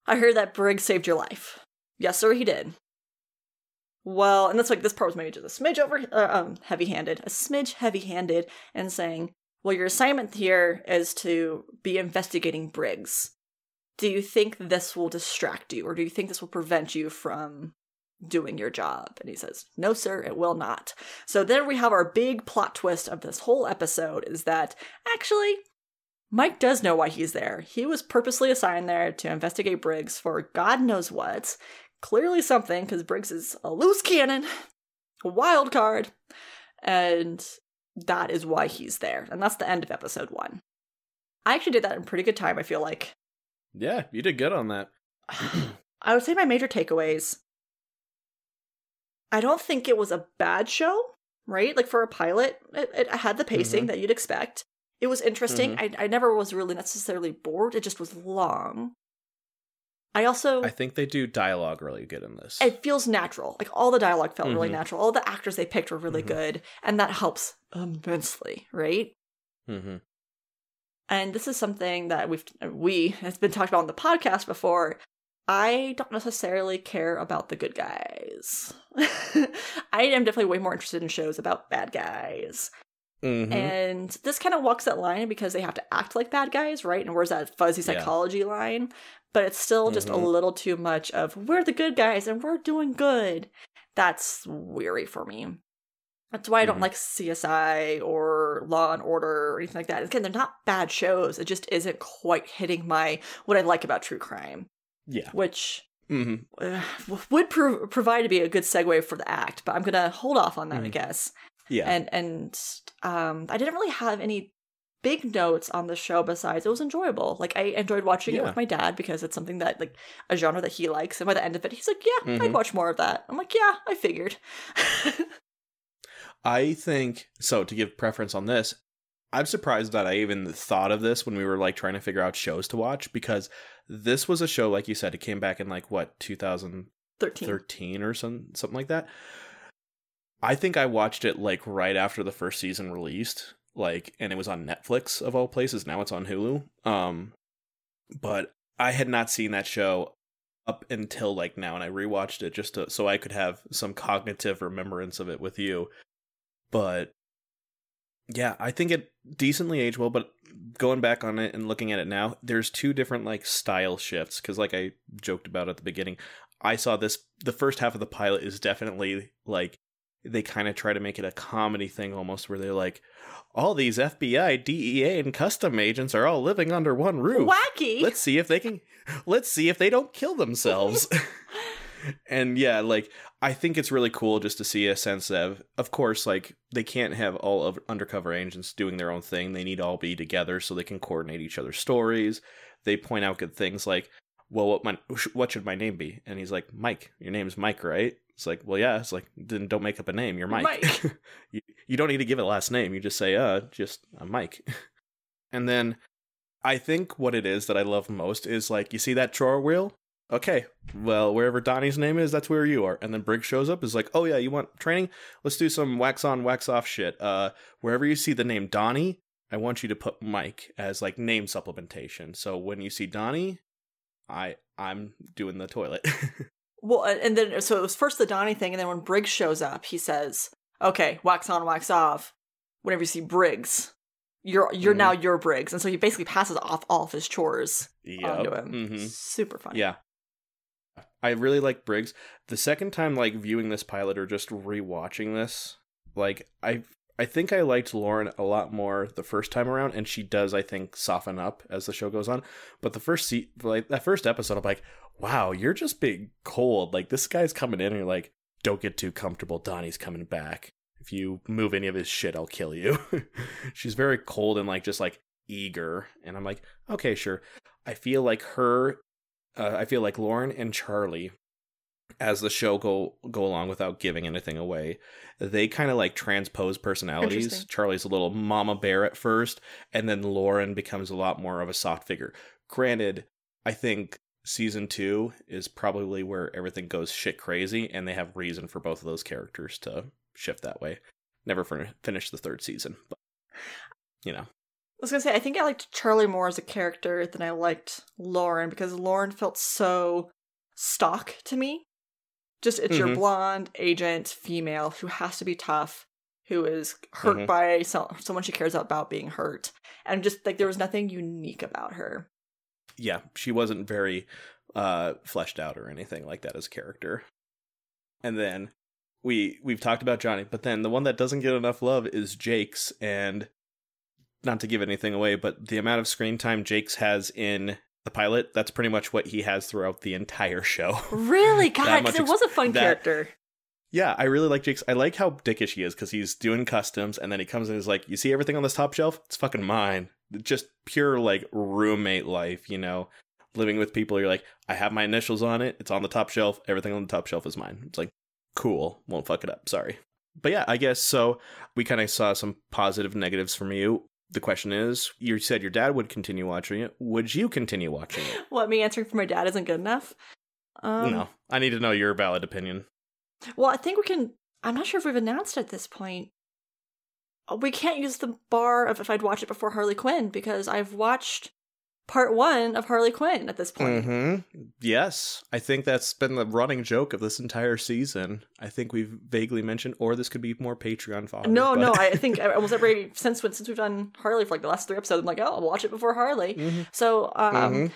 I heard that Briggs saved your life. Yes, sir, he did. Well, and that's like this part was maybe just a smidge over uh, um heavy-handed, a smidge heavy-handed, and saying, well, your assignment here is to be investigating Briggs. Do you think this will distract you, or do you think this will prevent you from doing your job? And he says, No, sir, it will not. So then we have our big plot twist of this whole episode is that actually, Mike does know why he's there. He was purposely assigned there to investigate Briggs for God knows what. Clearly something, because Briggs is a loose cannon, a wild card, and that is why he's there. And that's the end of episode one. I actually did that in pretty good time, I feel like. Yeah, you did good on that. I would say my major takeaways. I don't think it was a bad show, right? Like for a pilot, it, it had the pacing that you'd expect. It was interesting. I, I never was really necessarily bored. It just was long. I also, I think they do dialogue really good in this. it feels natural. Like all the dialogue felt really Mhm. natural. All the actors they picked were really Mhm. good, and that helps immensely, right? mm-hmm. And this is something that we've we has been talked about on the podcast before. I don't necessarily care about the good guys. I am definitely way more interested in shows about bad guys. Mhm. And this kind of walks that line because they have to act like bad guys, right? And where's that fuzzy Yeah. psychology line? But it's still just a Mhm. little too much of we're the good guys and we're doing good. That's weary for me. That's why I don't Mhm. like CSI or Law and Order or anything like that. Again, they're not bad shows. It just isn't quite hitting my what I like about true crime, yeah. which hmm uh, would pro- provide to be a good segue for the act. But I'm gonna hold off on that, I Mhm. guess Yeah. and and um i didn't really have any big notes on the show besides it was enjoyable like i enjoyed watching it with my dad because it's something that like a genre that he likes and by the end of it he's like yeah i'd Mhm. watch more of that i'm like yeah i figured I think so. To give preference on this, I'm surprised that I even thought of this when we were like trying to figure out shows to watch because this was a show, like you said, it came back in like what 2013 13 or some something like that. I think I watched it like right after the first season released, like, and it was on Netflix of all places. Now it's on Hulu. Um, but I had not seen that show up until like now, and I rewatched it just to, so I could have some cognitive remembrance of it with you. But yeah, I think it decently aged well. But going back on it and looking at it now, there's two different like style shifts because, like I joked about at the beginning, I saw this. The first half of the pilot is definitely like they kind of try to make it a comedy thing almost, where they're like, all these FBI, DEA, and custom agents are all living under one roof wacky let's see if they can let's see if they don't kill themselves and yeah like i think it's really cool just to see a sense of of course like they can't have all of undercover agents doing their own thing. They need to all be together so they can coordinate each other's stories. They point out good things like well what my what should my name be? And he's like mike. Your name's mike right? It's like well yeah. It's like then don't make up a name. You're mike, Mike. you, you don't need to give it a last name. You just say uh just i'm mike. And then I think what it is that I love most is like you see that drawer wheel. Okay, well wherever Donnie's name is, that's where you are. And then Briggs shows up is like, oh yeah, you want training? Let's do some wax on, wax off shit. Uh, wherever you see the name Donnie, I want you to put Mike as like name supplementation. So when you see Donnie, I I'm doing the toilet. well and then so it was first the donnie thing and then when briggs shows up he says okay wax on wax off whenever you see briggs you're you're Mhm. now your briggs and so he basically passes off all of his chores onto Yup. him Mhm. super funny Yeah. I really like Briggs. The second time like viewing this pilot or just rewatching this, like I I think I liked Lauren a lot more the first time around and she does I think soften up as the show goes on. But the first se- like that first episode I'm like, "Wow, you're just being cold. Like this guy's coming in and you're like, don't get too comfortable. Donnie's coming back. If you move any of his shit, I'll kill you." She's very cold and like just like eager and I'm like, "Okay, sure." I feel like her uh, I feel like Lauren and Charlie, as the show go go along without giving anything away, they kind of like transpose personalities. Charlie's a little mama bear at first, and then Lauren becomes a lot more of a soft figure. Granted, I think season two is probably where everything goes shit crazy, and they have reason for both of those characters to shift that way. Never fin- finished the third season, but you know, I was gonna say I think I liked Charlie more as a character than I liked Lauren because Lauren felt so stock to me. Just it's your Mhm. blonde agent female who has to be tough, who is hurt Mhm. by so- someone she cares about being hurt, and just like there was nothing unique about her. yeah, she wasn't very uh fleshed out or anything like that as a character. And then we we've talked about Johnny, but then the one that doesn't get enough love is Jake's and not to give anything away, but the amount of screen time Jake's has in the pilot, that's pretty much what he has throughout the entire show. Really, God, That 'cause much it was a fun that- character. Yeah, I really like Jake's. I like how dickish he is because he's doing customs and then he comes in and is like, You see everything on this top shelf? It's fucking mine. Just pure like roommate life, you know? Living with people, you're like, I have my initials on it. It's on the top shelf. Everything on the top shelf is mine. It's like, cool. Won't fuck it up. Sorry. But yeah, I guess so. We kind of saw some positive negatives from you. The question is, you said your dad would continue watching it. Would you continue watching it? What me answering for my dad isn't good enough. Um, no. I need to know your valid opinion. Well, I think we can. I'm not sure if we've announced at this point. Uh, We can't use the bar of if I'd watched it before Harley Quinn because I've watched part one of Harley Quinn at this point. Mm-hmm. Yes, I think that's been the running joke of this entire season. I think we've vaguely mentioned, or this could be more Patreon fodder. No, but- no, I think almost every since when since we've done Harley for like the last three episodes, I'm like, oh, I'll watch it before Harley. Mhm. So um, Mhm.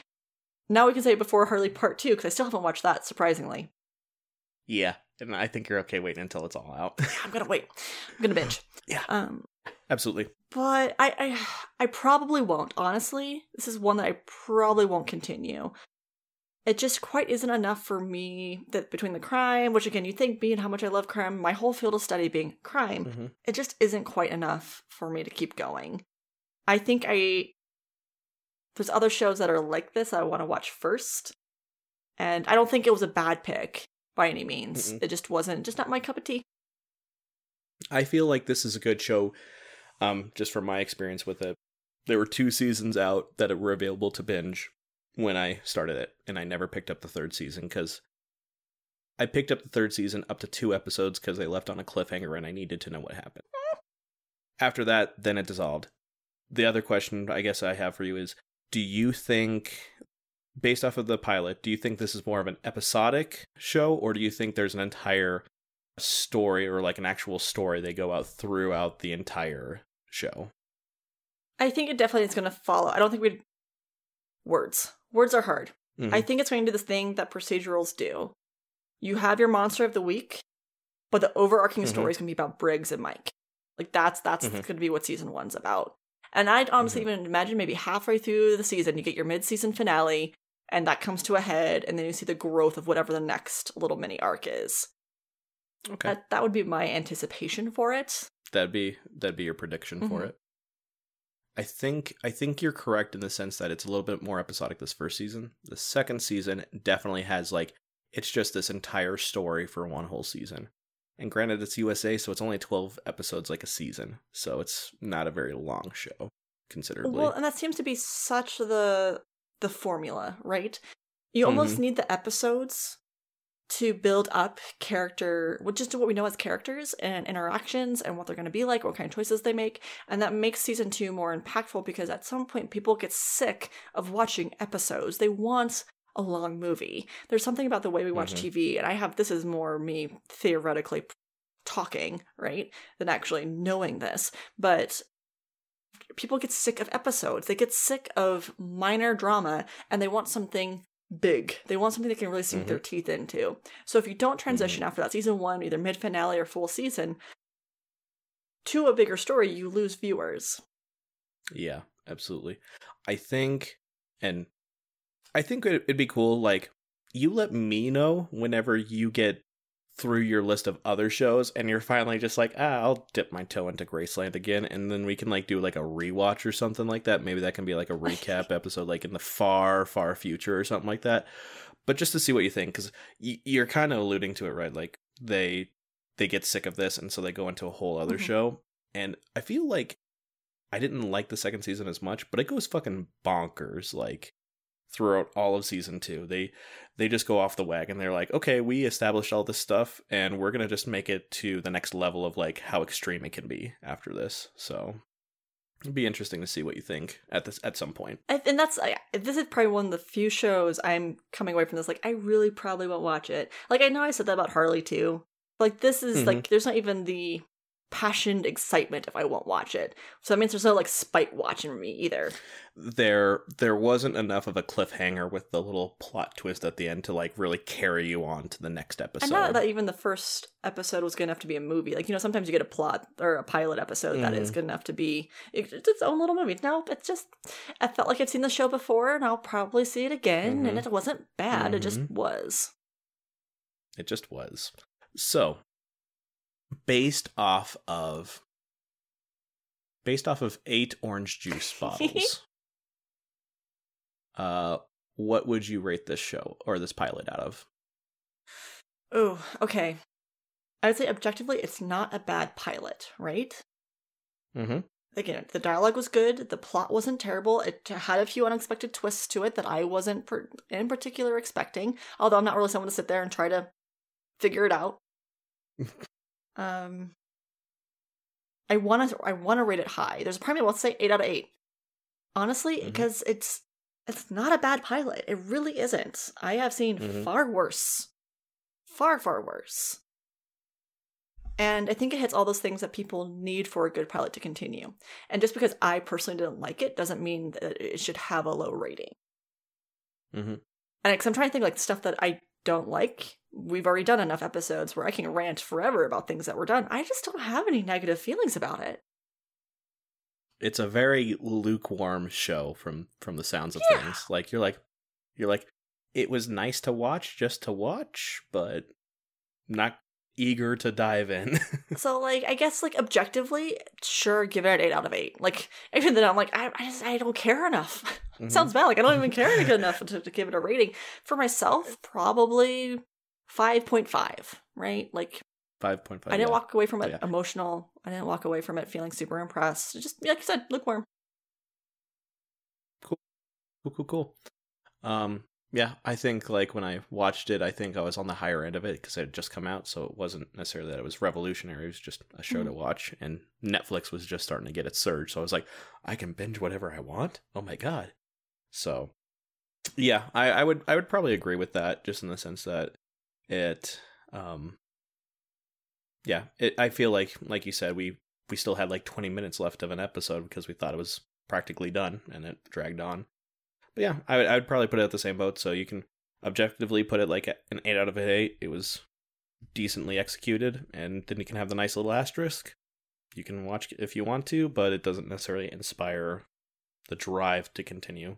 now we can say it before Harley Part Two because I still haven't watched that. Surprisingly, Yeah, and I think you're okay waiting until it's all out. I'm gonna wait. I'm gonna binge. Yeah. Um, Absolutely. but I, I, I probably won't. Honestly, this is one that I probably won't continue. It just quite isn't enough for me that between the crime, which again, you think me and how much I love crime, my whole field of study being crime, Mhm. it just isn't quite enough for me to keep going. I think I there's other shows that are like this I want to watch first. And I don't think it was a bad pick by any means. Mm-mm. It just wasn't just not my cup of tea. I feel like this is a good show, um, just from my experience with it. There were two seasons out that were available to binge when I started it, and I never picked up the third season because I picked up the third season up to two episodes because they left on a cliffhanger and I needed to know what happened. After that, then it dissolved. The other question I guess I have for you is do you think, based off of the pilot, do you think this is more of an episodic show or do you think there's an entire story or like an actual story they go out throughout the entire show? I think it definitely is going to follow. I don't think we'd. Words. Words are hard. Mhm. I think it's going to do this thing that procedurals do. You have your monster of the week, but the overarching Mhm. story is going to be about Briggs and Mike. Like that's that's Mhm. going to be what season one's about. And I'd honestly Mhm. even imagine maybe halfway through the season, you get your mid-season finale, and that comes to a head, and then you see the growth of whatever the next little mini arc is. okay. That that would be my anticipation for it. That'd be that'd be your prediction for Mhm. it. I think I think you're correct in the sense that it's a little bit more episodic this first season. The second season definitely has like it's just this entire story for one whole season. And granted it's USA, so it's only 12 episodes like a season. So it's not a very long show considerably. Well, and that seems to be such the the formula, right? You almost Mhm. need the episodes to build up character, well, just what we know as characters and interactions and what they're going to be like, what kind of choices they make, and that makes season two more impactful because at some point people get sick of watching episodes. They want a long movie. There's something about the way we watch Mhm. TV, and I have this is more me theoretically talking, right, than actually knowing this, but people get sick of episodes. They get sick of minor drama and they want something big. They want something they can really sink their mm-hmm. teeth into. So if you don't transition mm-hmm. after that season one, either mid finale or full season, to a bigger story, you lose viewers. Yeah, absolutely. I think, and I think it- it'd be cool. Like, you let me know whenever you get through your list of other shows, and you're finally just like, ah, I'll dip my toe into Graceland again, and then we can like do like a rewatch or something like that. Maybe that can be like a recap episode, like in the far, far future or something like that. But just to see what you think, because y- you're kind of alluding to it, right? Like they they get sick of this, and so they go into a whole other Mhm. show. And I feel like I didn't like the second season as much, but it goes fucking bonkers like throughout all of season 2. They they just go off the wagon. They're like, "Okay, we established all this stuff and we're going to just make it to the next level of like how extreme it can be after this." So it'd be interesting to see what you think at this at some point. And that's I, this is probably one of the few shows I'm coming away from this like I really probably won't watch it. Like I know I said that about Harley too. Like this is Mhm. like there's not even the passionate excitement if I won't watch it. So that means there's no like spite watching me either. There there wasn't enough of a cliffhanger with the little plot twist at the end to like really carry you on to the next episode. And not that even the first episode was good enough to be a movie. Like, you know, sometimes you get a plot or a pilot episode that is Mhm. good enough to be it's its own little movie. No, it's just, I felt like I'd seen the show before and I'll probably see it again. And Mhm. it wasn't bad, it just Mhm. was. It just was. So, based off of based off of 8 orange juice bottles. uh what would you rate this show or this pilot out of? Oh, okay. I would say objectively, it's not a bad pilot, right? Mm-hmm. Again, the dialogue was good. The plot wasn't terrible. It had a few unexpected twists to it that I wasn't per- in particular expecting. Although I'm not really someone to sit there and try to figure it out. um, I want to. I want to rate it high. There's a part of me that wants say eight out of eight. Honestly, because it's it's not a bad pilot. It really isn't. I have seen Mhm. far worse. Far, far worse. And I think it hits all those things that people need for a good pilot to continue. And just because I personally didn't like it doesn't mean that it should have a low rating. Mm-hmm. And because I'm trying to think like stuff that I don't like, we've already done enough episodes where I can rant forever about things that were done. I just don't have any negative feelings about it. It's a very lukewarm show from from the sounds of Yeah. things. Like you're like you're like it was nice to watch just to watch, but not eager to dive in. So like I guess like objectively, sure, give it an eight out of eight. Like even then I'm like I, I just I don't care enough. Mhm. Sounds bad. Like I don't even care enough to, to give it a rating. For myself, probably five point five. Right? Like Five point five. I didn't walk away from it Yeah. emotional. I didn't walk away from it feeling super impressed. Just like you said, lukewarm. Cool, cool, cool. cool. Um, yeah, I think like when I watched it, I think I was on the higher end of it because it had just come out, so it wasn't necessarily that it was revolutionary. It was just a show to Mhm. watch, and Netflix was just starting to get its surge. So I was like, I can binge whatever I want. Oh my god! So, yeah, I, I would I would probably agree with that, just in the sense that it, um, yeah, it. I feel like like you said, we we still had like twenty minutes left of an episode because we thought it was practically done, and it dragged on. But yeah, I would, I would probably put it at the same boat. So you can objectively put it like an eight out of an eight. It was decently executed, and then you can have the nice little asterisk. You can watch if you want to, but it doesn't necessarily inspire the drive to continue.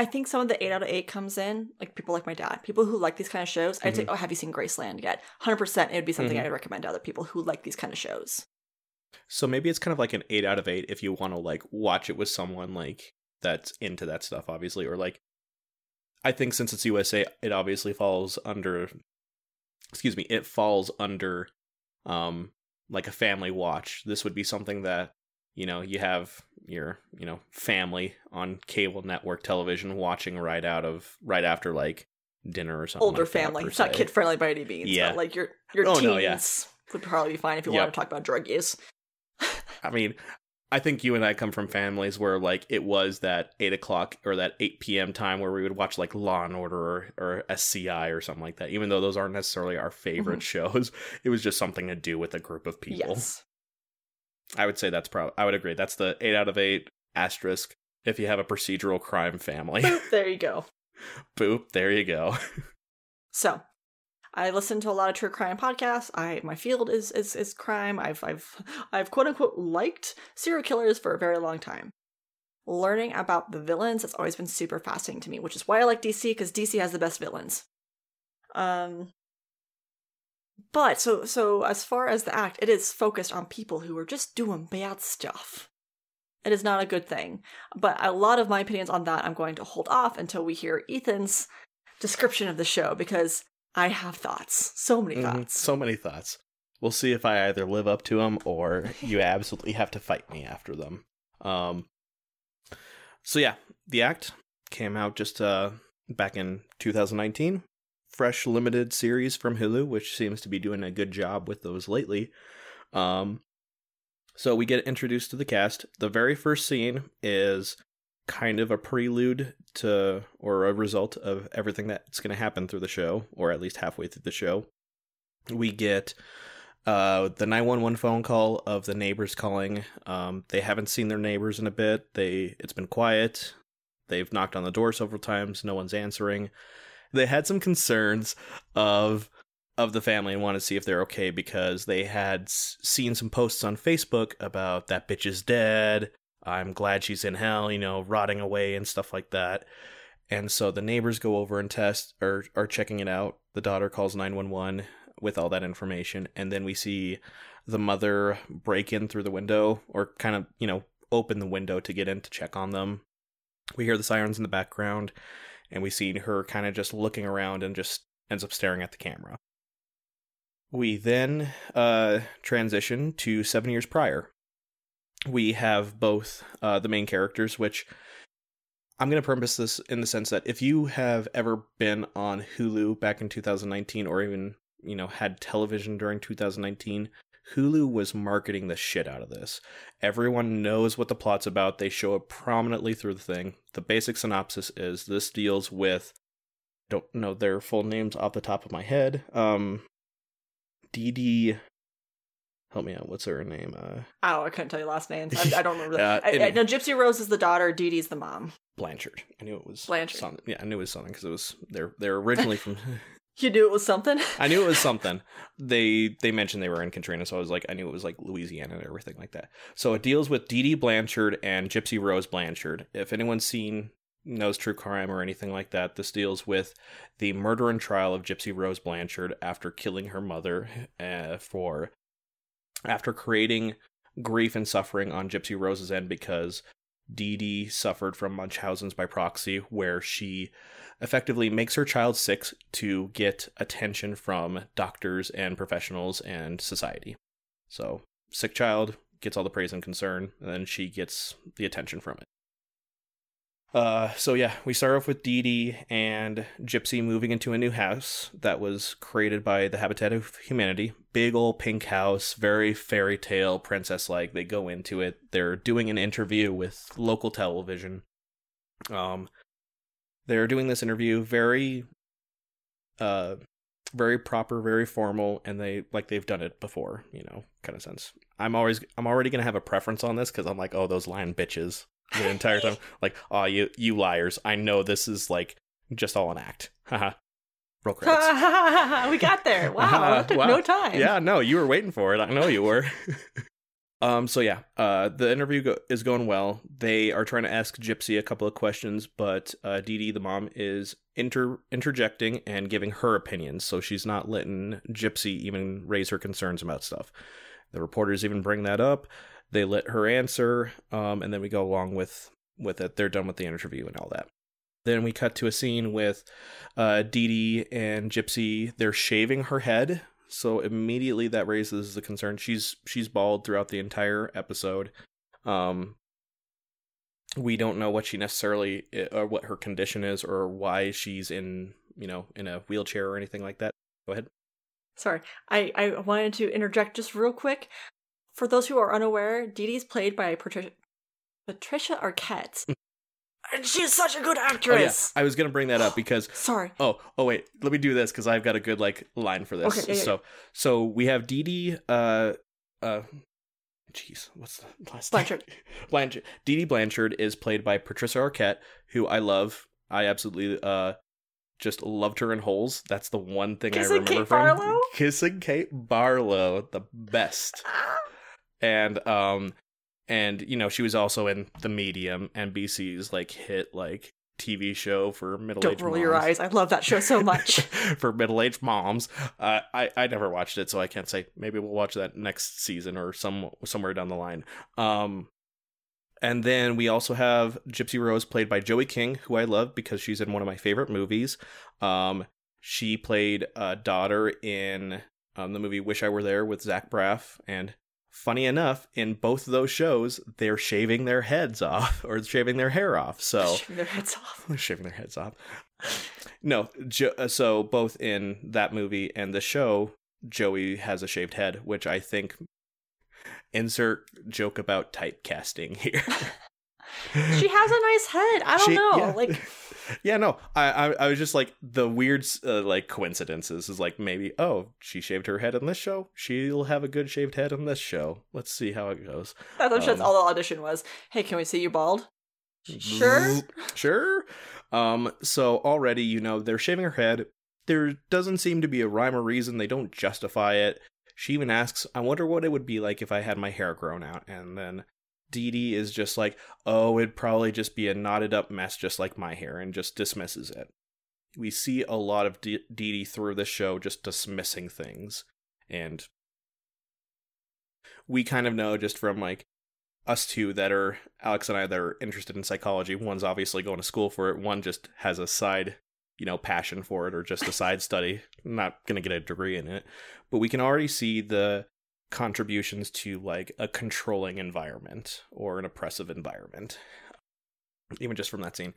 I think some of the eight out of eight comes in, like people like my dad, people who like these kind of shows. I'd say, Mm-hmm. oh, have you seen Graceland yet? 100% it would be something Mhm. I'd recommend to other people who like these kind of shows. So maybe it's kind of like an eight out of eight if you want to like watch it with someone like that's into that stuff, obviously, or like I think since it's USA, it obviously falls under excuse me, it falls under um like a family watch. This would be something that you know you have your you know family on cable network television watching right out of right after like dinner or something. Older like family. per It's not kid friendly by any means. Yeah. Like your, your Oh, teens no, yeah. would probably be fine if you Yep. want to talk about drug use. I mean, I think you and I come from families where like it was that eight o'clock or that eight p.m. time where we would watch like Law and Order or, or SCI or something like that. Even though those aren't necessarily our mm-hmm. favorite shows, it was just something to do with a group of people. Yes. I would say that's probably. I would agree. That's the eight out of eight asterisk. If you have a procedural crime family, there you go. boop, there you go. So, I listen to a lot of true crime podcasts. I my field is is is crime. I've I've I've quote unquote liked serial killers for a very long time. Learning about the villains has always been super fascinating to me, which is why I like DC because DC has the best villains. Um, but so so as far as the act, it is focused on people who are just doing bad stuff. It is not a good thing. But a lot of my opinions on that, I'm going to hold off until we hear Ethan's description of the show because I have thoughts. So many Mhm. thoughts. So many thoughts. We'll see if I either live up to them or you absolutely have to fight me after them. Um. So yeah, the act came out just uh back in 2019. Fresh limited series from Hulu, which seems to be doing a good job with those lately. Um. So we get introduced to the cast. The very first scene is kind of a prelude to or a result of everything that's going to happen through the show or at least halfway through the show we get uh the 911 phone call of the neighbors calling um they haven't seen their neighbors in a bit they it's been quiet they've knocked on the door several times no one's answering they had some concerns of of the family and want to see if they're okay because they had seen some posts on Facebook about that bitch is dead I'm glad she's in hell, you know, rotting away and stuff like that. And so the neighbors go over and test or are checking it out. The daughter calls 911 with all that information. And then we see the mother break in through the window or kind of, you know, open the window to get in to check on them. We hear the sirens in the background and we see her kind of just looking around and just ends up staring at the camera. We then uh, transition to seven years prior we have both uh, the main characters, which I'm going to premise this in the sense that if you have ever been on Hulu back in 2019 or even, you know, had television during 2019, Hulu was marketing the shit out of this. Everyone knows what the plot's about. They show it prominently through the thing. The basic synopsis is this deals with don't know their full names off the top of my head. Um Dee Dee help me out. What's her name? Uh Oh, I couldn't tell you last names. I, I don't remember. Uh, that. I, I know Gypsy Rose is the daughter. Dee Dee's the mom. Blanchard. I knew it was Blanchard. Something. Yeah, I knew it was something because it was they're they're originally from You knew it was something. I knew it was something. They they mentioned they were in Katrina, so I was like, I knew it was like Louisiana and everything like that. So it deals with Dee Dee Blanchard and Gypsy Rose Blanchard. If anyone's seen knows true crime or anything like that, this deals with the murder and trial of Gypsy Rose Blanchard after killing her mother uh, for after creating grief and suffering on Gypsy Rose's end because Dee Dee suffered from Munchausen's by proxy, where she effectively makes her child sick to get attention from doctors and professionals and society. So, sick child gets all the praise and concern, and then she gets the attention from it. Uh, so yeah, we start off with Dee Dee and Gypsy moving into a new house that was created by the Habitat of Humanity. Big old pink house, very fairy tale, princess like. They go into it. They're doing an interview with local television. Um, they're doing this interview very, uh, very proper, very formal, and they like they've done it before, you know, kind of sense. I'm always, I'm already gonna have a preference on this because I'm like, oh, those lying bitches the entire time. like, oh, you, you liars! I know this is like just all an act. Haha. Roll credits. we got there. Wow, Wow. no time. Yeah, no, you were waiting for it. I know you were. um. So yeah, uh, the interview go- is going well. They are trying to ask Gypsy a couple of questions, but uh, Dee Dee, the mom, is inter interjecting and giving her opinions. So she's not letting Gypsy even raise her concerns about stuff. The reporters even bring that up. They let her answer, um, and then we go along with with it. They're done with the interview and all that. Then we cut to a scene with uh, Dee Dee and Gypsy. They're shaving her head, so immediately that raises the concern. She's she's bald throughout the entire episode. Um, we don't know what she necessarily or what her condition is or why she's in you know in a wheelchair or anything like that. Go ahead. Sorry, I, I wanted to interject just real quick. For those who are unaware, Dee Dee's played by Patricia, Patricia Arquette. and she's such a good Oh yeah, actress. I was gonna bring that up because Sorry. Oh, oh wait, let me do this because I've got a good like line for this. Okay, yeah, yeah, so, so we have Dee Dee. Uh, uh, jeez, what's the last Blanchard. name? Blanchard. Dee Dee Blanchard is played by Patricia Arquette, who I love. I absolutely uh just loved her in Holes. That's the one thing I Kissing remember Kate from Barlow? Kissing Kate Barlow, the best. and um and you know she was also in the medium nbc's like hit like tv show for middle-aged Don't roll your eyes. I love that show so much. for middle-aged moms uh, i i never watched it so i can't say maybe we'll watch that next season or some somewhere down the line um and then we also have Gypsy Rose played by Joey King, who I love because she's in one of my favorite movies. Um, she played a daughter in um, the movie Wish I Were There with Zach Braff. And funny enough, in both of those shows, they're shaving their heads off or shaving their hair off. So Shaving their heads off. shaving their heads off. No, jo- uh, so both in that movie and the show, Joey has a shaved head, which I think insert joke about typecasting here. She has a nice head. I don't She- know. yeah. Like yeah, no, I, I I was just like the weird uh, like coincidences is like maybe oh she shaved her head in this show, she'll have a good shaved head in this show. Let's see how it goes. I thought that's Um, all the audition was. Hey, can we see you bald? Sure. sure. Um, so already, you know, they're shaving her head. There doesn't seem to be a rhyme or reason. They don't justify it. She even asks, I wonder what it would be like if I had my hair grown out. And then Dee Dee is just like, oh, it'd probably just be a knotted up mess just like my hair, and just dismisses it. We see a lot of Dee Dee through this show just dismissing things. And we kind of know just from like us two that are Alex and I that are interested in psychology. One's obviously going to school for it. One just has a side, you know, passion for it or just a side study. Not going to get a degree in it, but we can already see the contributions to like a controlling environment or an oppressive environment. Even just from that scene,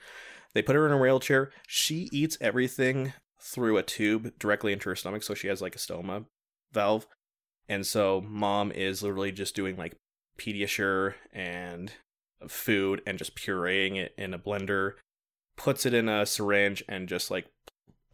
they put her in a wheelchair. She eats everything through a tube directly into her stomach, so she has like a stoma valve And so mom is literally just doing like Pediasure and food and just pureeing it in a blender, puts it in a syringe and just like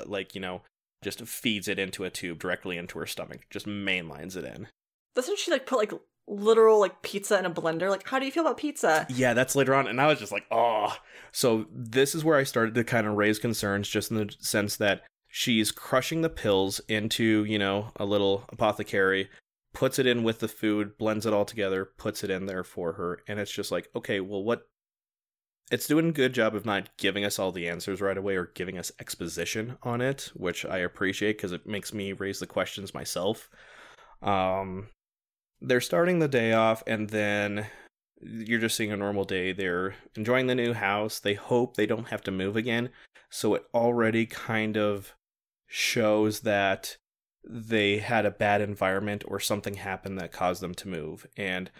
like, you know, just feeds it into a tube directly into her stomach. Just mainlines it in. Doesn't she like put like literal like pizza in a blender? Like, how do you feel about pizza? Yeah, that's later on, and I was just like, oh. So this is where I started to kind of raise concerns, just in the sense that she's crushing the pills into, you know, a little apothecary, puts it in with the food, blends it all together, puts it in there for her, and it's just like, okay, well, what? It's doing a good job of not giving us all the answers right away or giving us exposition on it, which I appreciate because it makes me raise the questions myself. Um, they're starting the day off, and then you're just seeing a normal day. They're enjoying the new house. They hope they don't have to move again. So it already kind of shows that they had a bad environment or something happened that caused them to move. And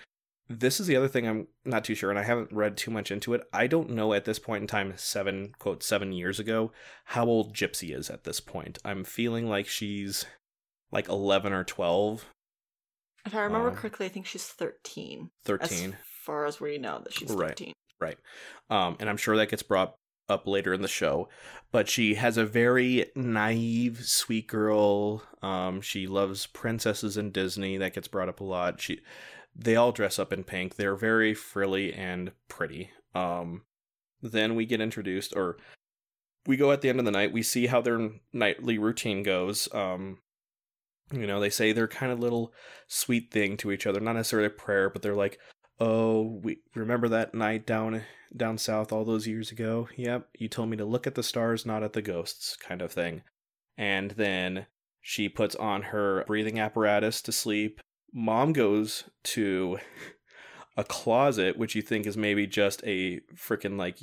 this is the other thing I'm not too sure, and I haven't read too much into it. I don't know at this point in time, seven, quote, seven years ago, how old Gypsy is at this point. I'm feeling like she's like 11 or 12. If I remember Um, correctly, I think she's 13. 13. As far as we know that she's Right. 13. Right. Um, and I'm sure that gets brought up later in the show. But she has a very naive, sweet girl. Um, she loves princesses in Disney. That gets brought up a lot. She, they all dress up in pink. They're very frilly and pretty. Um, then we get introduced, or we go at the end of the night. We see how their nightly routine goes. Um, you know, they say their kind of little sweet thing to each other, not necessarily a prayer, but they're like, "Oh, we remember that night down down south all those years ago. Yep, you told me to look at the stars, not at the ghosts," kind of thing. And then she puts on her breathing apparatus to sleep. Mom goes to a closet, which you think is maybe just a freaking like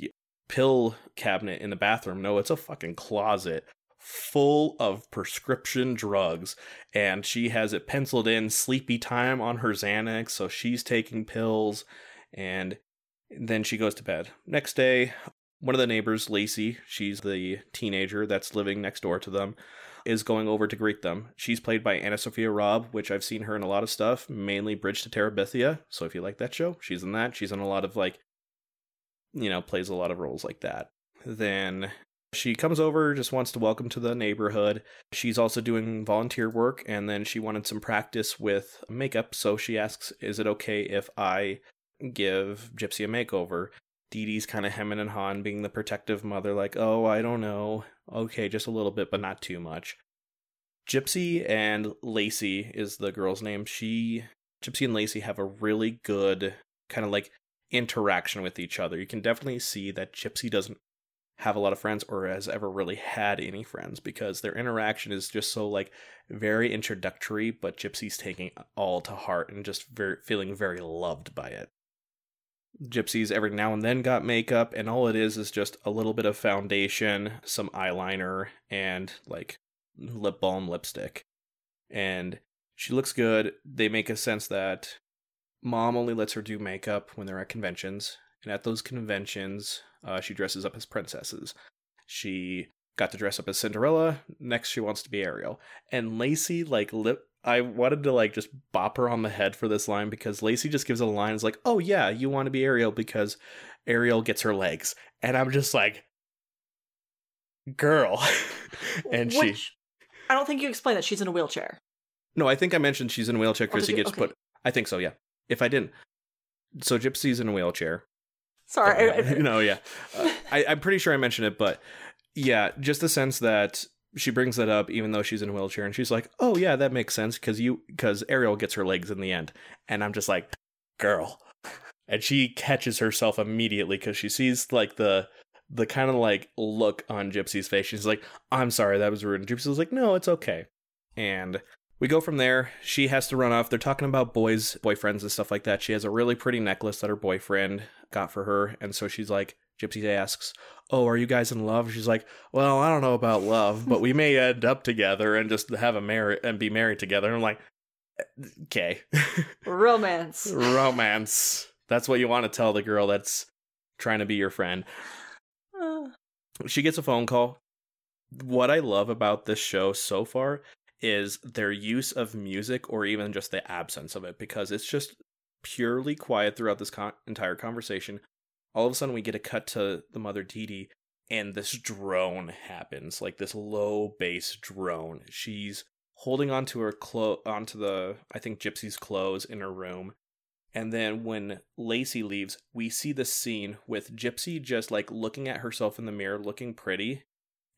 pill cabinet in the bathroom. No, it's a fucking closet full of prescription drugs and she has it penciled in sleepy time on her Xanax, so she's taking pills and then she goes to bed. Next day, one of the neighbors, Lacey, she's the teenager that's living next door to them, is going over to greet them. She's played by AnnaSophia Robb, which I've seen her in a lot of stuff, mainly Bridge to Terabithia. So if you like that show, she's in that. She's in a lot of like, you know, plays a lot of roles like that. Then she comes over, just wants to welcome to the neighborhood. She's also doing volunteer work, and then she wanted some practice with makeup. So she asks, Is it okay if I give Gypsy a makeover? Dee Dee's kind of hemming and hawing, being the protective mother, like, Oh, I don't know. Okay, just a little bit, but not too much. Gypsy and Lacey is the girl's name. She, Gypsy and Lacey have a really good kind of like interaction with each other. You can definitely see that Gypsy doesn't have a lot of friends or has ever really had any friends because their interaction is just so like very introductory but gypsy's taking all to heart and just very feeling very loved by it. Gypsy's every now and then got makeup and all it is is just a little bit of foundation some eyeliner and like lip balm lipstick. And she looks good. They make a sense that mom only lets her do makeup when they're at conventions and at those conventions uh, she dresses up as princesses. She got to dress up as Cinderella. Next, she wants to be Ariel. And Lacey, like, lip. I wanted to like just bop her on the head for this line because Lacey just gives a line. It's like, "Oh yeah, you want to be Ariel because Ariel gets her legs," and I'm just like, "Girl," and she. I don't think you explained that she's in a wheelchair. No, I think I mentioned she's in a wheelchair because did he gets Okay. put. I think so. Yeah. If I didn't, so Gypsy's in a wheelchair. Sorry. No, yeah, uh, I, I'm pretty sure I mentioned it, but yeah, just the sense that she brings that up, even though she's in a wheelchair, and she's like, "Oh yeah, that makes sense," because you because Ariel gets her legs in the end, and I'm just like, "Girl," and she catches herself immediately because she sees like the the kind of like look on Gypsy's face. She's like, "I'm sorry, that was rude." And Gypsy's like, "No, it's okay," and we go from there. She has to run off. They're talking about boys, boyfriends, and stuff like that. She has a really pretty necklace that her boyfriend got for her. And so she's like, Gypsy asks, Oh, are you guys in love? She's like, Well, I don't know about love, but we may end up together and just have a marry and be married together. And I'm like, Okay. Romance. Romance. That's what you want to tell the girl that's trying to be your friend Uh, she gets a phone call. What I love about this show so far is their use of music or even just the absence of it because it's just purely quiet throughout this con- entire conversation. All of a sudden, we get a cut to the mother Dee and this drone happens, like this low bass drone. She's holding onto her clo- onto the I think Gypsy's clothes in her room. And then when Lacey leaves, we see the scene with Gypsy just like looking at herself in the mirror, looking pretty.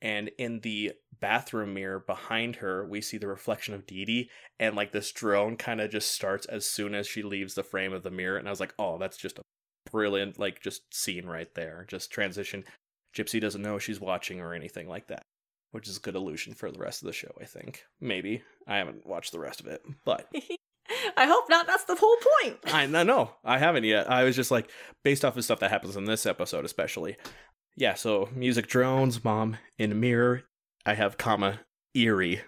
And in the bathroom mirror behind her, we see the reflection of Dee Dee. And like this drone kind of just starts as soon as she leaves the frame of the mirror. And I was like, oh, that's just a brilliant, like, just scene right there. Just transition. Gypsy doesn't know she's watching or anything like that which is a good illusion for the rest of the show, I think. Maybe. I haven't watched the rest of it, but I hope not. That's the whole point. I no, no, I haven't yet. I was just like based off of stuff that happens in this episode, especially. Yeah, so music drones, mom in a mirror. I have comma eerie.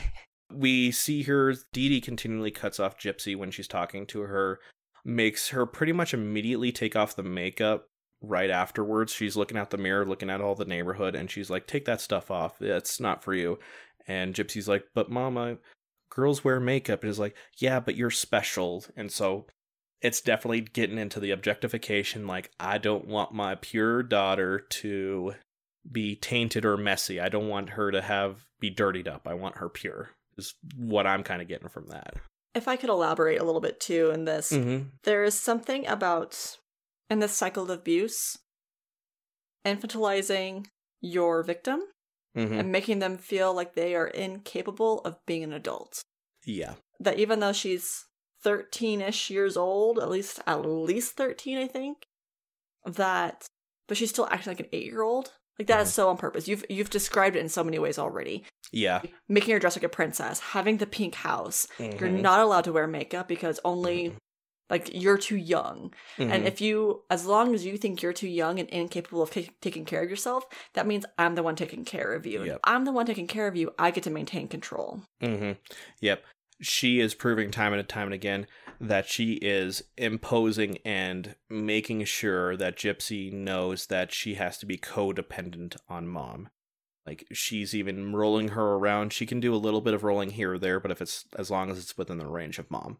we see her. Dee Dee continually cuts off Gypsy when she's talking to her, makes her pretty much immediately take off the makeup right afterwards. She's looking out the mirror, looking at all the neighborhood, and she's like, "Take that stuff off. It's not for you." And Gypsy's like, "But Mama, girls wear makeup." And is like, "Yeah, but you're special." And so it's definitely getting into the objectification. Like, I don't want my pure daughter to be tainted or messy. I don't want her to have be dirtied up. I want her pure. Is what I'm kind of getting from that. If I could elaborate a little bit too in this, Mm-hmm. there is something about in this cycle of abuse infantilizing your victim Mm-hmm. and making them feel like they are incapable of being an adult. Yeah. That even though she's 13ish years old, at least at least 13 I think, that but she's still acting like an 8-year-old. Like that is so on purpose. You've you've described it in so many ways already. Yeah. Making her dress like a princess, having the pink house. You're Mhm. not allowed to wear makeup because only Mhm. like you're too young. And Mhm. if you, as long as you think you're too young and incapable of ta- taking care of yourself, that means I'm the one taking care of you. Yep. I'm the one taking care of you. I get to maintain control. Mm-hmm. Yep. She is proving time and time and again that she is imposing and making sure that Gypsy knows that she has to be codependent on mom. Like she's even rolling her around. She can do a little bit of rolling here or there, but if it's as long as it's within the range of mom.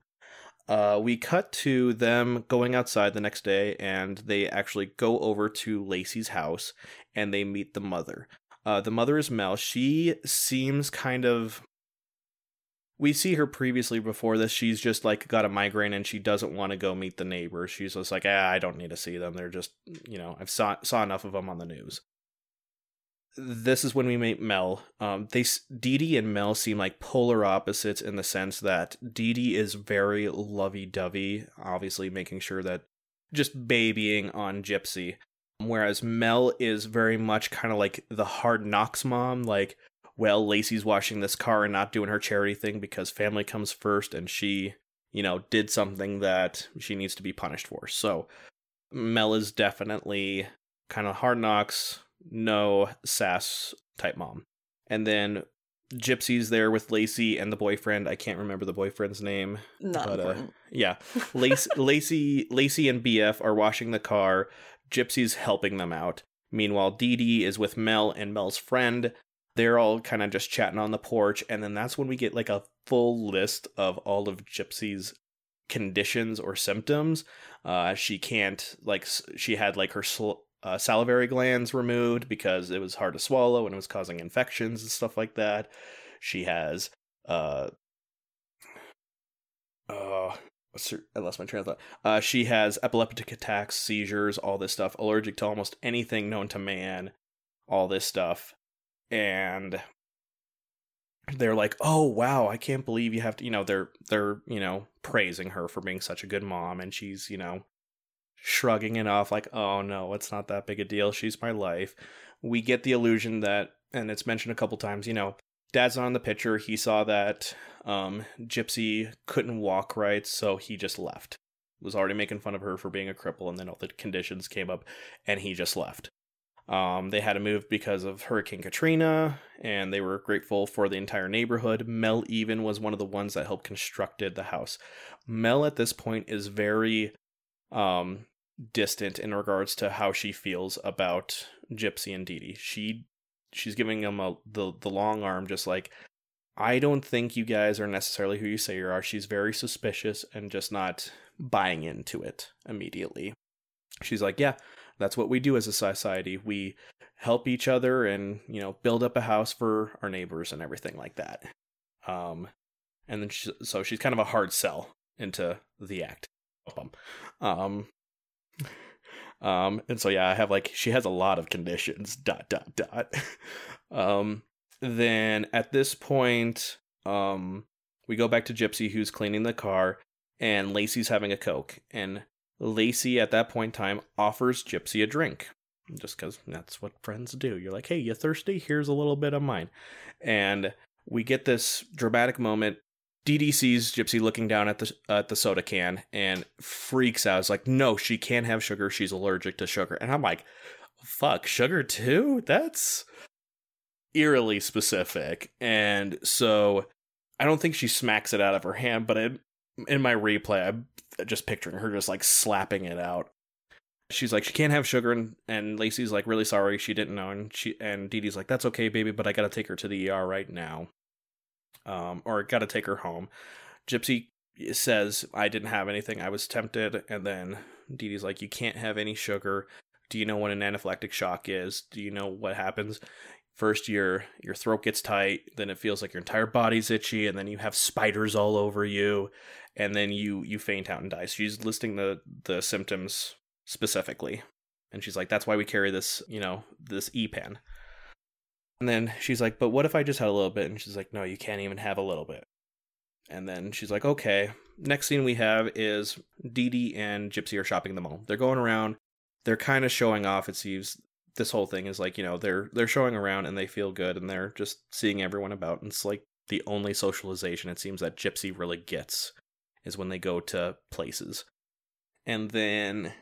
Uh, we cut to them going outside the next day, and they actually go over to Lacey's house and they meet the mother. Uh, the mother is Mel. She seems kind of we see her previously before this she's just like got a migraine and she doesn't want to go meet the neighbors she's just like ah, i don't need to see them. They're just you know i've saw saw enough of them on the news. This is when we meet mel. Um they Dee Dee and mel seem like polar opposites in the sense that Dee Dee is very lovey-dovey obviously making sure that just babying on gypsy whereas mel is very much kind of like the hard knocks mom like well, Lacey's washing this car and not doing her charity thing because family comes first and she, you know, did something that she needs to be punished for. So Mel is definitely kind of hard knocks, no sass type mom. And then Gypsy's there with Lacey and the boyfriend. I can't remember the boyfriend's name. Not But, uh. Yeah. Lacey, Lacey, Lacey and BF are washing the car. Gypsy's helping them out. Meanwhile, Dee Dee is with Mel and Mel's friend. They're all kind of just chatting on the porch, and then that's when we get like a full list of all of Gypsy's conditions or symptoms. Uh, she can't like she had like her sl- uh, salivary glands removed because it was hard to swallow and it was causing infections and stuff like that. She has uh uh I lost my train of thought. Uh, she has epileptic attacks, seizures, all this stuff, allergic to almost anything known to man, all this stuff. And they're like, "Oh wow, I can't believe you have to." You know, they're they're you know praising her for being such a good mom, and she's you know shrugging it off like, "Oh no, it's not that big a deal. She's my life." We get the illusion that, and it's mentioned a couple times. You know, Dad's not on the picture. He saw that um, Gypsy couldn't walk right, so he just left. Was already making fun of her for being a cripple, and then all the conditions came up, and he just left. Um, they had to move because of Hurricane Katrina, and they were grateful for the entire neighborhood. Mel even was one of the ones that helped constructed the house. Mel at this point is very um, distant in regards to how she feels about Gypsy and Dee Dee. She she's giving him a the the long arm, just like I don't think you guys are necessarily who you say you are. She's very suspicious and just not buying into it immediately. She's like, yeah, that's what we do as a society. We help each other and, you know, build up a house for our neighbors and everything like that. Um, and then she, so she's kind of a hard sell into the act. Um, um, and so yeah, I have like she has a lot of conditions. Dot dot dot. um, then at this point, um, we go back to Gypsy, who's cleaning the car, and Lacey's having a coke, and Lacey at that point in time offers Gypsy a drink, just because that's what friends do. You're like, hey, you thirsty? Here's a little bit of mine, and we get this dramatic moment Dee sees Gypsy looking down at the at the soda can and freaks out. It's like, no, she can't have sugar. She's allergic to sugar. And I'm like, fuck, sugar too? That's eerily specific. And so I don't think she smacks it out of her hand, but I, in my replay, I'm just picturing her just like slapping it out. She's like, she can't have sugar, and, and Lacey's like, really sorry, she didn't know, and she and Dee Dee's like, that's okay, baby, but I gotta take her to the ER right now um, or got to take her home. Gypsy says, I didn't have anything. I was tempted. And then Dee Dee's like, You can't have any sugar. Do you know what an anaphylactic shock is? Do you know what happens? First, your your throat gets tight, then it feels like your entire body's itchy, and then you have spiders all over you, and then you you faint out and die. She's listing the the symptoms specifically, and she's like, "That's why we carry this, you know, this e pen." And then she's like, but what if I just had a little bit? And she's like, no, you can't even have a little bit. And then she's like, okay. Next scene we have is Dee Dee and Gypsy are shopping the mall. They're going around. They're kind of showing off. It seems this whole thing is like, you know, they're they're showing around and they feel good and they're just seeing everyone about. And it's like the only socialization it seems that Gypsy really gets is when they go to places. And then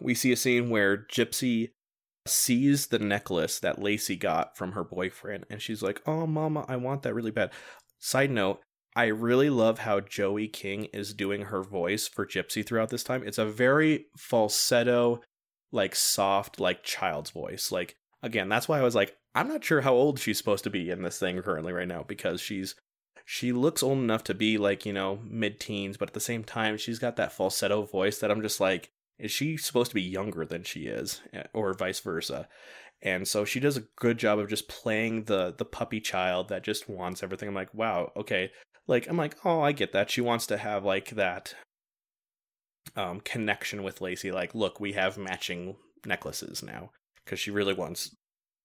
we see a scene where Gypsy sees the necklace that Lacey got from her boyfriend, and she's like, "Oh, mama, I want that really bad." Side note: I really love how Joey King is doing her voice for Gypsy throughout this time. It's a very falsetto, like soft, like child's voice. Like again, that's why I was like, I'm not sure how old she's supposed to be in this thing currently right now because she's she looks old enough to be like you know mid-teens, but at the same time she's got that falsetto voice that I'm just like is she supposed to be younger than she is eh, or vice versa? And so she does a good job of just playing the the puppy child that just wants everything. I'm like wow okay. Like i'm like oh i get that. She wants to have like that um connection with lacey like look we have matching necklaces now because she really wants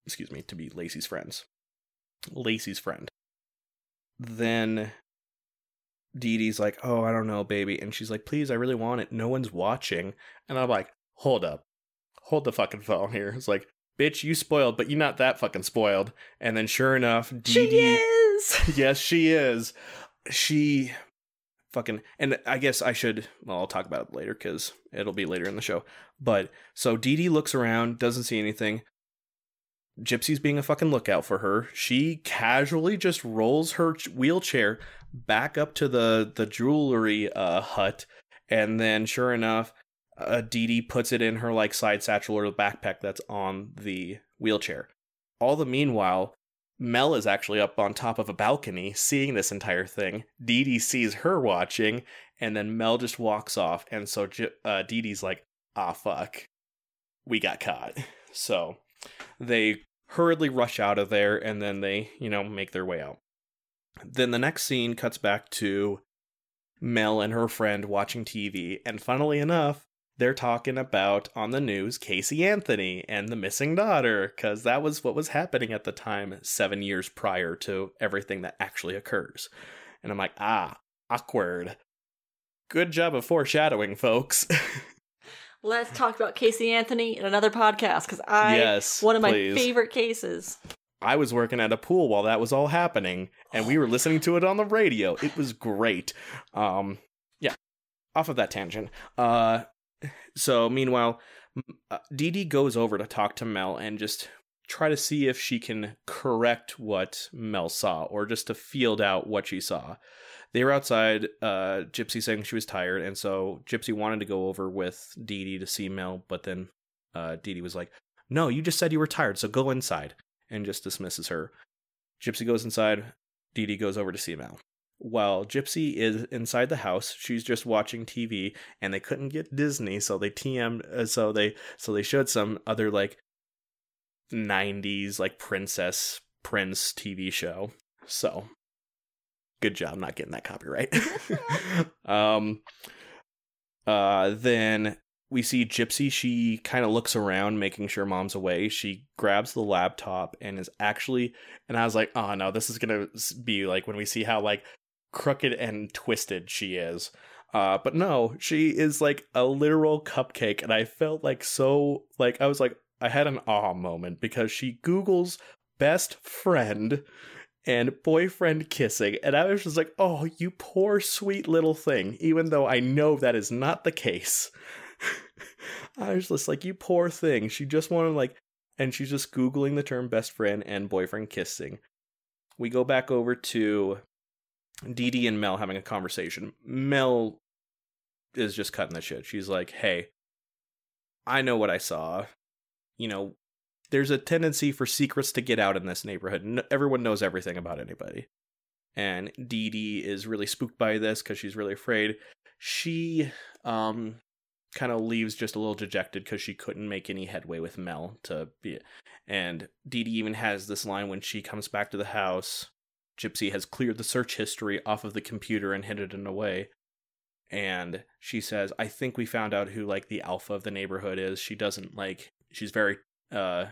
excuse me to be lacey's friends lacey's friend then Dee Dee's like, oh, I don't know, baby. And she's like, please, I really want it. No one's watching. And I'm like, hold up. Hold the fucking phone here. It's like, bitch, you spoiled, but you're not that fucking spoiled. And then sure enough, Dee Dee. is! yes, she is. She fucking. And I guess I should. Well, I'll talk about it later because it'll be later in the show. But so Dee Dee looks around, doesn't see anything. Gypsy's being a fucking lookout for her. She casually just rolls her wheelchair back up to the the jewelry uh, hut, and then sure enough, uh, Dee Dee puts it in her like side satchel or backpack that's on the wheelchair. All the meanwhile, Mel is actually up on top of a balcony seeing this entire thing. Dee Dee sees her watching, and then Mel just walks off. And so uh, Dee Dee's like, ah, fuck. We got caught. So they hurriedly rush out of there, and then they, you know, make their way out. Then the next scene cuts back to Mel and her friend watching TV, and funnily enough, they're talking about on the news Casey Anthony and the missing daughter, because that was what was happening at the time, seven years prior to everything that actually occurs. And I'm like, ah, awkward. Good job of foreshadowing, folks. Let's talk about Casey Anthony in another podcast because I yes, one of my please. favorite cases. I was working at a pool while that was all happening, and we were listening to it on the radio. It was great. Um, yeah, off of that tangent. Uh, so meanwhile, uh, Dee Dee goes over to talk to Mel and just try to see if she can correct what Mel saw, or just to field out what she saw. They were outside. Uh, Gypsy saying she was tired, and so Gypsy wanted to go over with Dee Dee to see Mel, but then uh, Dee Dee was like, "No, you just said you were tired, so go inside." and just dismisses her. Gypsy goes inside. Dee Dee goes over to see Mel. While Gypsy is inside the house, she's just watching TV, and they couldn't get Disney, so they TM'd. Uh, so they so they showed some other like '90s like princess prince TV show. So good job not getting that copyright. um, uh, then we see Gypsy. She kind of looks around, making sure mom's away. She grabs the laptop and is actually, and I was like, oh no, this is gonna be like when we see how like crooked and twisted she is. Uh, but no, she is like a literal cupcake, and I felt like so like I was like I had an awe moment because she Google's best friend and boyfriend kissing, and I was just like, oh, you poor sweet little thing. Even though I know that is not the case, I was just like, you poor thing. She just wanted like, and she's just googling the term best friend and boyfriend kissing. We go back over to Dee and Mel having a conversation. Mel is just cutting the shit. She's like, hey, I know what I saw. You know, there's a tendency for secrets to get out in this neighborhood. No, everyone knows everything about anybody. And Dee Dee is really spooked by this because she's really afraid. She um kind of leaves just a little dejected because she couldn't make any headway with Mel to be and Dee Dee even has this line when she comes back to the house. Gypsy has cleared the search history off of the computer and hidden it away. And she says, I think we found out who like the alpha of the neighborhood is. She doesn't like she's very uh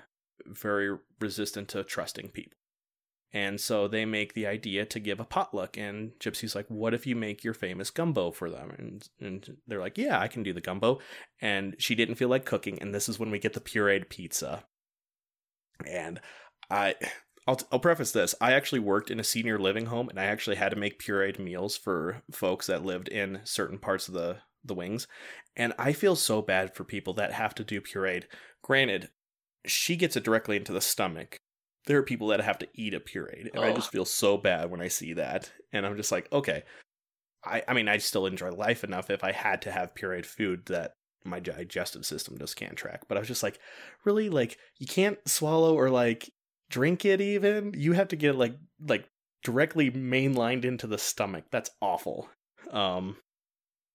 very resistant to trusting people. And so they make the idea to give a potluck. And Gypsy's like, What if you make your famous gumbo for them? And, and they're like, Yeah, I can do the gumbo. And she didn't feel like cooking. And this is when we get the pureed pizza. And I. I'll, I'll preface this. I actually worked in a senior living home and I actually had to make pureed meals for folks that lived in certain parts of the, the wings. And I feel so bad for people that have to do pureed. Granted, she gets it directly into the stomach. There are people that have to eat a pureed, and I just feel so bad when I see that. And I'm just like, okay, I, I mean, I still enjoy life enough if I had to have pureed food that my digestive system just can't track. But I was just like, really, like you can't swallow or like drink it even. You have to get like like directly mainlined into the stomach. That's awful. Um,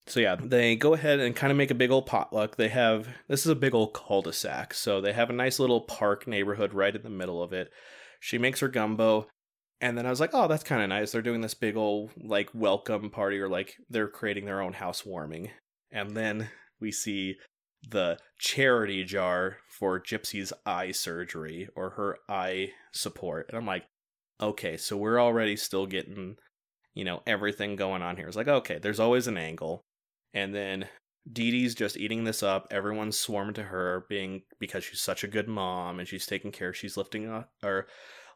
so yeah, they go ahead and kind of make a big old potluck. They have this is a big old cul-de-sac, so they have a nice little park neighborhood right in the middle of it. She makes her gumbo, and then I was like, oh, that's kind of nice. They're doing this big old like welcome party, or like they're creating their own housewarming. And then we see the charity jar for Gypsy's eye surgery or her eye support, and I'm like, okay, so we're already still getting you know everything going on here. It's like okay, there's always an angle and then Dee Dee's just eating this up. Everyone's swarming to her, being because she's such a good mom and she's taking care. She's lifting up or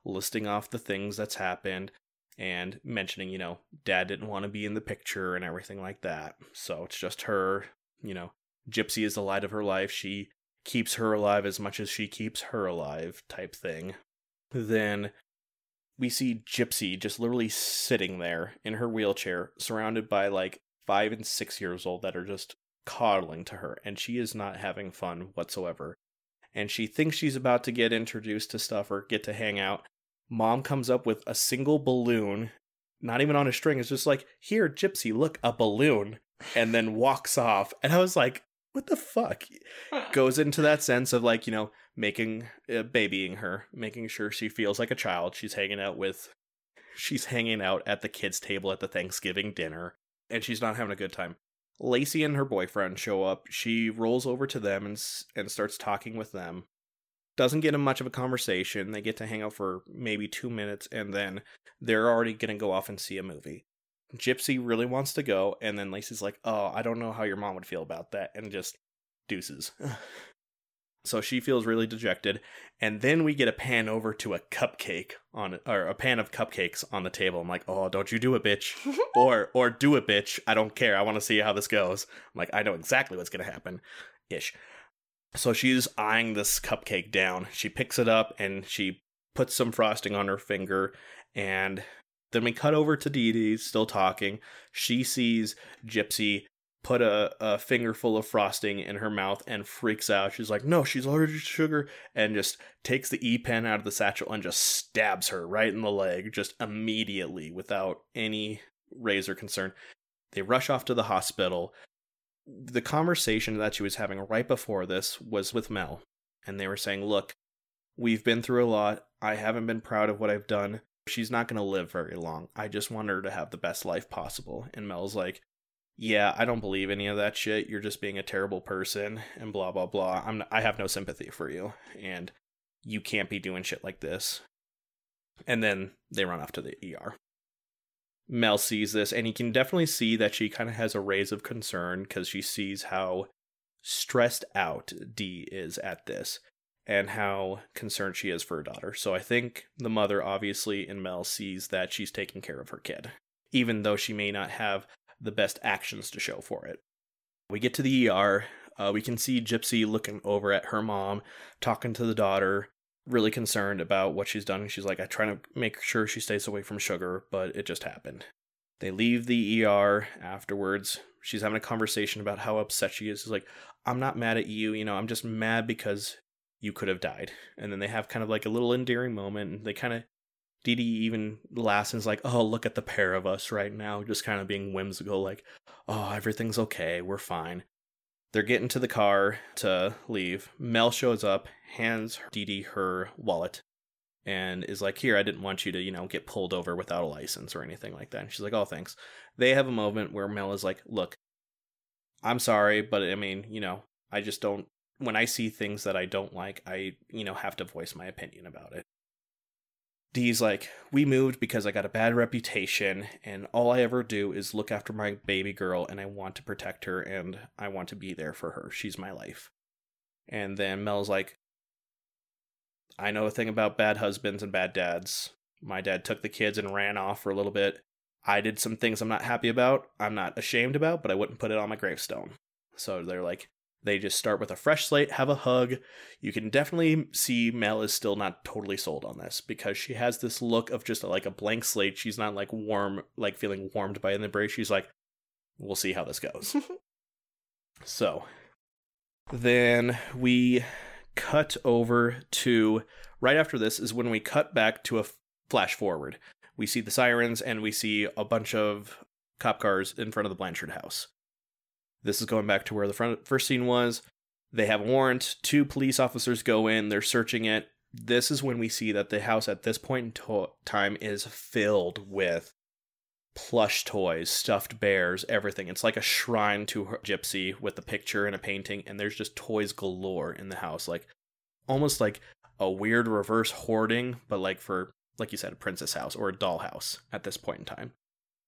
listing off the things that's happened and mentioning, you know, dad didn't want to be in the picture and everything like that. So it's just her, you know, Gypsy is the light of her life. She keeps her alive as much as she keeps her alive, type thing. Then we see Gypsy just literally sitting there in her wheelchair, surrounded by like five and six years old that are just coddling to her, and she is not having fun whatsoever. And she thinks she's about to get introduced to stuff or get to hang out. Mom comes up with a single balloon, not even on a string. It's just like, here, Gypsy, look, a balloon, and then walks off. And I was like, what the fuck? Goes into that sense of like, you know, making, uh, babying her, making sure she feels like a child. She's hanging out with, she's hanging out at the kids' table at the Thanksgiving dinner and she's not having a good time. Lacey and her boyfriend show up. She rolls over to them and and starts talking with them. Doesn't get in much of a conversation. They get to hang out for maybe two minutes, and then they're already gonna go off and see a movie. Gypsy really wants to go, and then Lacey's like, "Oh, I don't know how your mom would feel about that," and just deuces. So she feels really dejected, and then we get a pan over to a cupcake on or a pan of cupcakes on the table. I'm like, "Oh, don't you do it, bitch!" or or do it, bitch. I don't care. I want to see how this goes. I'm like, I know exactly what's gonna happen, ish. So she's eyeing this cupcake down. She picks it up and she puts some frosting on her finger, and then we cut over to Dee Dee still talking. She sees Gypsy put a, a finger full of frosting in her mouth and freaks out. She's like, no, she's allergic to sugar, and just takes the E pen out of the satchel and just stabs her right in the leg, just immediately without any razor concern. They rush off to the hospital. The conversation that she was having right before this was with Mel, and they were saying, look, we've been through a lot. I haven't been proud of what I've done. She's not going to live very long. I just want her to have the best life possible. And Mel's like, yeah, I don't believe any of that shit. You're just being a terrible person and blah blah blah. I'm I have no sympathy for you and you can't be doing shit like this. And then they run off to the ER. Mel sees this and he can definitely see that she kind of has a raise of concern cuz she sees how stressed out Dee is at this and how concerned she is for her daughter. So I think the mother obviously in Mel sees that she's taking care of her kid even though she may not have the best actions to show for it. We get to the ER. Uh, we can see Gypsy looking over at her mom, talking to the daughter, really concerned about what she's done. She's like, I try to make sure she stays away from sugar, but it just happened. They leave the ER afterwards. She's having a conversation about how upset she is. She's like, I'm not mad at you. You know, I'm just mad because you could have died. And then they have kind of like a little endearing moment. And they kind of Dee Dee even laughs and is like, oh, look at the pair of us right now, just kind of being whimsical, like, oh, everything's okay, we're fine. They're getting to the car to leave. Mel shows up, hands Dee Dee her wallet, and is like, here, I didn't want you to, you know, get pulled over without a license or anything like that. And she's like, oh, thanks. They have a moment where Mel is like, look, I'm sorry, but I mean, you know, I just don't, when I see things that I don't like, I, you know, have to voice my opinion about it. Dee's like, we moved because I got a bad reputation, and all I ever do is look after my baby girl, and I want to protect her, and I want to be there for her. She's my life. And then Mel's like, I know a thing about bad husbands and bad dads. My dad took the kids and ran off for a little bit. I did some things I'm not happy about, I'm not ashamed about, but I wouldn't put it on my gravestone. So they're like, they just start with a fresh slate, have a hug. You can definitely see Mel is still not totally sold on this because she has this look of just like a blank slate. She's not like warm, like feeling warmed by an embrace. She's like, we'll see how this goes. so then we cut over to right after this is when we cut back to a flash forward. We see the sirens and we see a bunch of cop cars in front of the Blanchard house. This is going back to where the front, first scene was. They have a warrant. Two police officers go in. They're searching it. This is when we see that the house at this point in to- time is filled with plush toys, stuffed bears, everything. It's like a shrine to her gypsy with a picture and a painting, and there's just toys galore in the house, like almost like a weird reverse hoarding, but like for like you said, a princess house or a doll house at this point in time.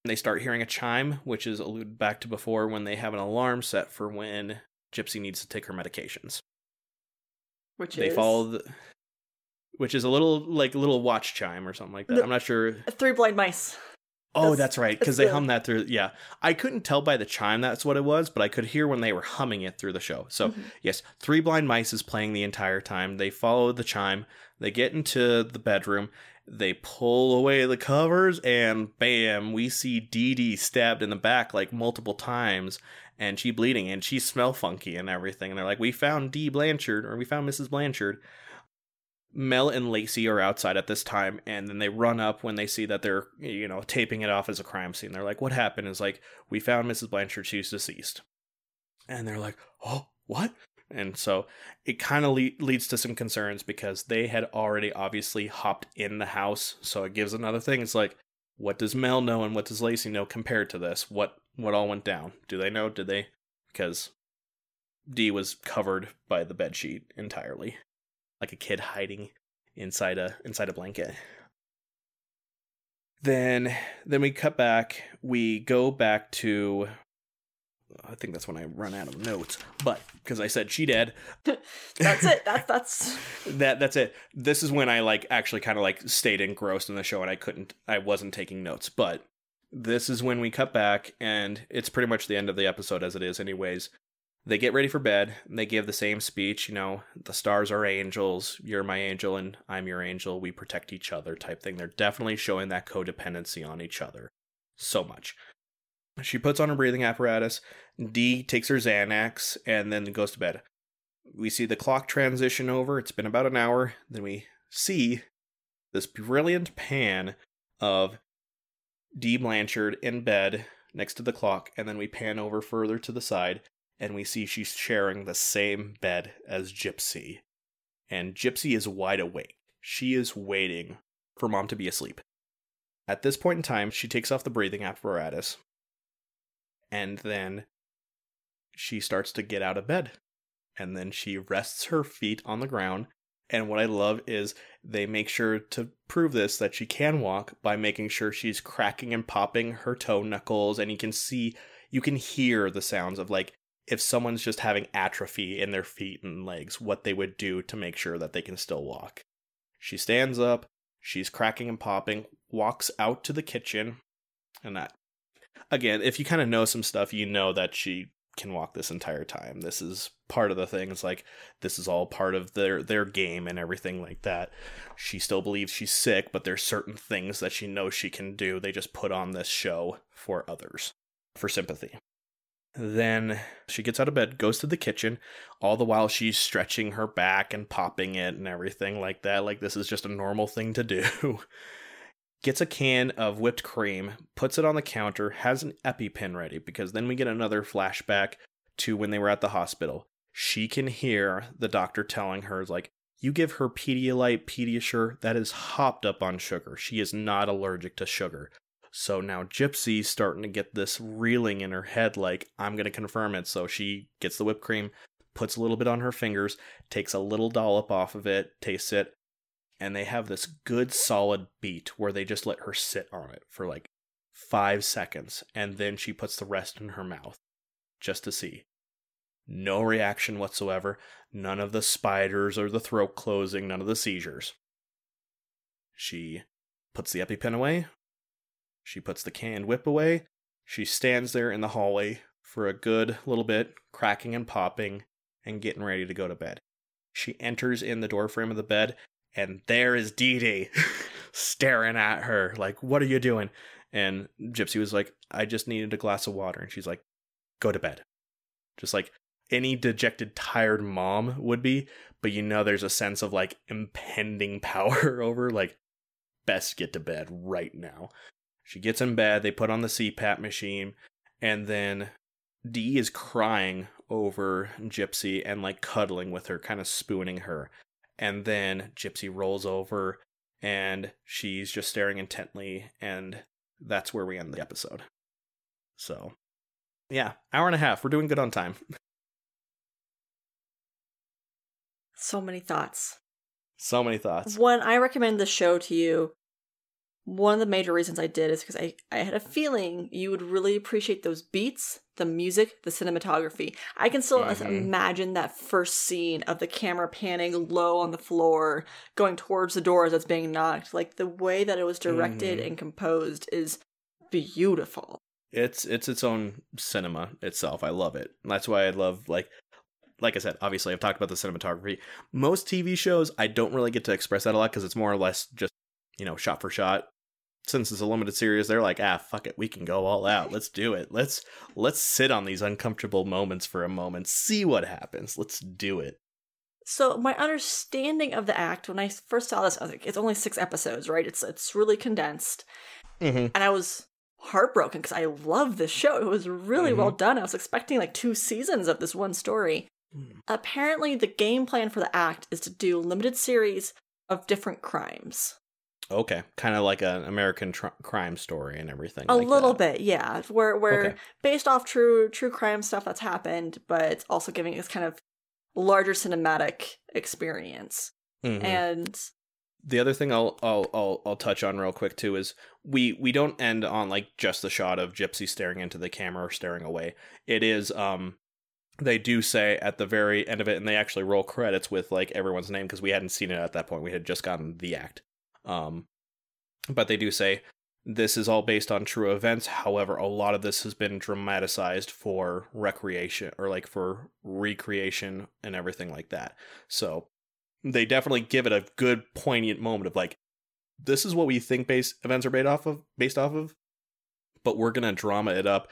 They start hearing a chime, which is alluded back to before when they have an alarm set for when Gypsy needs to take her medications. Which they is follow the, which is a little like a little watch chime or something like that. The- I'm not sure. three blind mice. Oh, That's- that's right, because they hum that through. Yeah, I couldn't tell by the chime that's what it was, but I could hear when they were humming it through the show. So Mhm. yes, Three Blind Mice is playing the entire time. They follow the chime. They get into the bedroom. They pull away the covers, and bam, we see Dee Dee stabbed in the back like multiple times, and she bleeding, and she smell funky and everything. And they're like, "We found Dee Blanchard, or we found Mrs. Blanchard." Mel and Lacey are outside at this time, and then they run up when they see that they're, you know, taping it off as a crime scene. They're like, "What happened?" Is like, "We found Mrs. Blanchard. She's deceased." And they're like, "Oh, what?" And so it kind of le- leads to some concerns because they had already obviously hopped in the house. So it gives another thing. It's like, what does Mel know and what does Lacey know compared to this? What what all went down? Do they know? Did they? Because Dee was covered by the bed sheet entirely, like a kid hiding inside a inside a blanket. Then then we cut back. We go back to. I think that's when I run out of notes, but because I said she dead, That's it. That's that's that that's it. This is when I like actually kind of like stayed engrossed in the show and I couldn't I wasn't taking notes. But this is when we cut back and it's pretty much the end of the episode as it is anyways. They get ready for bed. and They give the same speech, you know, the stars are angels, you're my angel and I'm your angel, we protect each other type thing. They're definitely showing that codependency on each other. So much. She puts on her breathing apparatus. Dee takes her Xanax and then goes to bed. We see the clock transition over. It's been about an hour. Then we see this brilliant pan of Dee Blanchard in bed next to the clock, and then we pan over further to the side and we see she's sharing the same bed as Gypsy. And Gypsy is wide awake. She is waiting for mom to be asleep. At this point in time, she takes off the breathing apparatus and then she starts to get out of bed. And then she rests her feet on the ground. And what I love is they make sure to prove this that she can walk by making sure she's cracking and popping her toe knuckles. And you can see, you can hear the sounds of like if someone's just having atrophy in their feet and legs, what they would do to make sure that they can still walk. She stands up, she's cracking and popping, walks out to the kitchen, and that again, if you kind of know some stuff, you know that she can walk this entire time. This is part of the thing. It's like this is all part of their their game and everything like that. She still believes she's sick, but there's certain things that she knows she can do. They just put on this show for others, for sympathy. Then she gets out of bed, goes to the kitchen, all the while she's stretching her back and popping it and everything like that. Like this is just a normal thing to do. gets a can of whipped cream, puts it on the counter, has an EpiPen ready because then we get another flashback to when they were at the hospital. She can hear the doctor telling her, like, you give her Pedialyte, Pediasure, that is hopped up on sugar. She is not allergic to sugar. So now Gypsy's starting to get this reeling in her head, like, I'm going to confirm it. So she gets the whipped cream, puts a little bit on her fingers, takes a little dollop off of it, tastes it, and they have this good solid beat where they just let her sit on it for like five seconds and then she puts the rest in her mouth just to see. No reaction whatsoever, none of the spiders or the throat closing, none of the seizures. She puts the EpiPen away. She puts the canned whip away. She stands there in the hallway for a good little bit, cracking and popping and getting ready to go to bed. She enters in the doorframe of the bed and there is Dee Dee staring at her like, "What are you doing?" And Gypsy was like, "I just needed a glass of water," and she's like, "Go to bed," just like any dejected, tired mom would be. But you know, there's a sense of like impending power over, like, best get to bed right now. She gets in bed. They put on the CPAP machine, and then Dee is crying over Gypsy and like cuddling with her, kind of spooning her and then Gypsy rolls over and she's just staring intently and that's where we end the episode. So, yeah, hour and a half. We're doing good on time. So many thoughts. So many thoughts. When I recommend the show to you, one of the major reasons I did is because I, I had a feeling you would really appreciate those beats, the music, the cinematography. I can still mm-hmm. imagine that first scene of the camera panning low on the floor, going towards the door as it's being knocked. Like the way that it was directed mm-hmm. and composed is beautiful. It's it's its own cinema itself. I love it. That's why I love like like I said, obviously I've talked about the cinematography. Most TV shows I don't really get to express that a lot because it's more or less just you know shot for shot since it's a limited series, they're like, ah, fuck it, we can go all out. Let's do it. Let's let's sit on these uncomfortable moments for a moment, see what happens. Let's do it. So my understanding of the act when I first saw this, I was like, it's only six episodes, right? It's it's really condensed, mm-hmm. and I was heartbroken because I love this show. It was really mm-hmm. well done. I was expecting like two seasons of this one story. Mm. Apparently, the game plan for the act is to do limited series of different crimes. Okay, kind of like an American tr- crime story and everything. A like little that. bit, yeah. Where we're okay. based off true true crime stuff that's happened, but also giving this kind of larger cinematic experience. Mm-hmm. And the other thing I'll, I'll I'll I'll touch on real quick too is we we don't end on like just the shot of Gypsy staring into the camera or staring away. It is um they do say at the very end of it, and they actually roll credits with like everyone's name because we hadn't seen it at that point. We had just gotten the act. Um, but they do say this is all based on true events. However, a lot of this has been dramatized for recreation or like for recreation and everything like that. So they definitely give it a good poignant moment of like, this is what we think base events are based off of, based off of. but we're gonna drama it up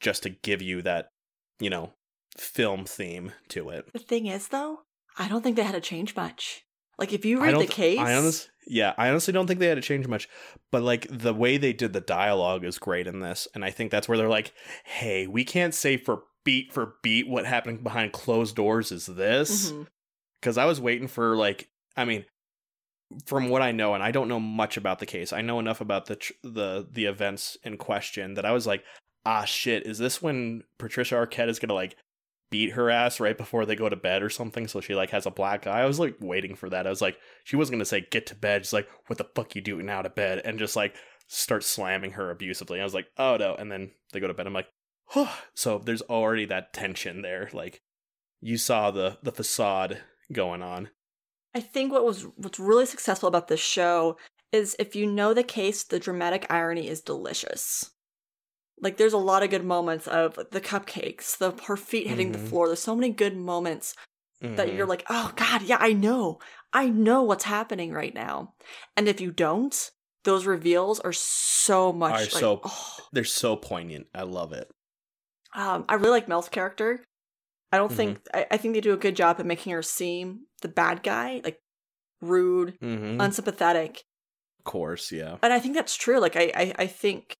just to give you that, you know, film theme to it. The thing is, though, I don't think they had to change much. Like, if you read the th- case, I honest, yeah, I honestly don't think they had to change much, but like the way they did the dialogue is great in this, and I think that's where they're like, "Hey, we can't say for beat for beat what happened behind closed doors is this," because I was waiting for like, I mean, from what I know, and I don't know much about the case, I know enough about the tr- the the events in question that I was like, "Ah, shit, is this when Patricia Arquette is gonna like?" Beat her ass right before they go to bed or something so she like has a black eye. I was like waiting for that. I was like she wasn't gonna say get to bed. She's like what the fuck you doing out of bed? and just like start slamming her abusively. I was like oh no. And then they go to bed. I'm like oh so there's already that tension there. Like you saw the the facade going on. I think what was what's really successful about this show is if you know the case, the dramatic irony is delicious. Like there's a lot of good moments of the cupcakes, the her feet hitting the Mhm. floor. There's so many good moments that Mhm. you're like, oh god, yeah, I know, I know what's happening right now. And if you don't, those reveals are so much Are like, so- oh. they're so poignant i love it Um, I really like Mel's character. I don't think Mm-hmm. I, I think they do a good job at making her seem the bad guy, like rude, mm-hmm. unsympathetic. of course yeah And I think that's true. Like I, I, I think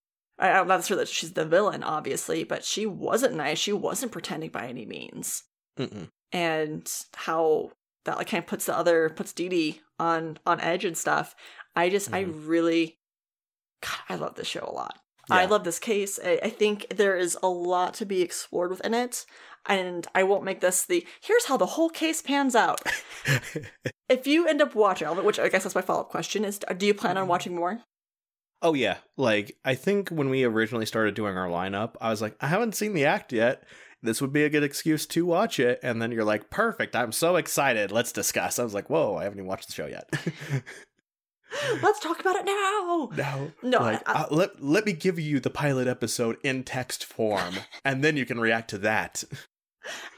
I'm not sure that she's the villain, obviously, but she wasn't nice. She wasn't pretending by any means. Mm-mm. And how that like kind of puts the other puts Dee Dee on on edge and stuff. I just I Mhm. really, God, I love this show a lot. I love this case. I, I think there is a lot to be explored within it. And I won't make this the here's how the whole case pans out. If you end up watching, all of it, which I guess that's my follow up question, is do you plan on watching more? Oh yeah, like I think when we originally started doing our lineup, I was like, I haven't seen the act yet. This would be a good excuse to watch it, and then you're like, perfect. I'm so excited. Let's discuss. I was like, whoa, I haven't even watched the show yet. Let's talk about it now. no, No, like, I- uh, let let me give you the pilot episode in text form, and then you can react to that.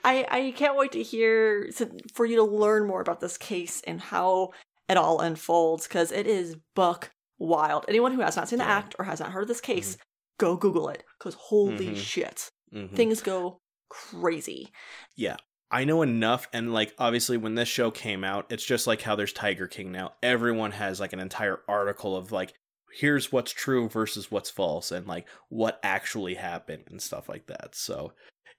I, I can't wait to hear for you to learn more about this case and how it all unfolds because it is buck wild. Anyone who has not seen the Yeah. act or has not heard of this case, go Google it because holy Mhm. shit, Mhm. things go crazy. Yeah. I know enough, and like obviously when this show came out, it's just like how there's Tiger King now. Everyone has like an entire article of like, here's what's true versus what's false, and like what actually happened and stuff like that. So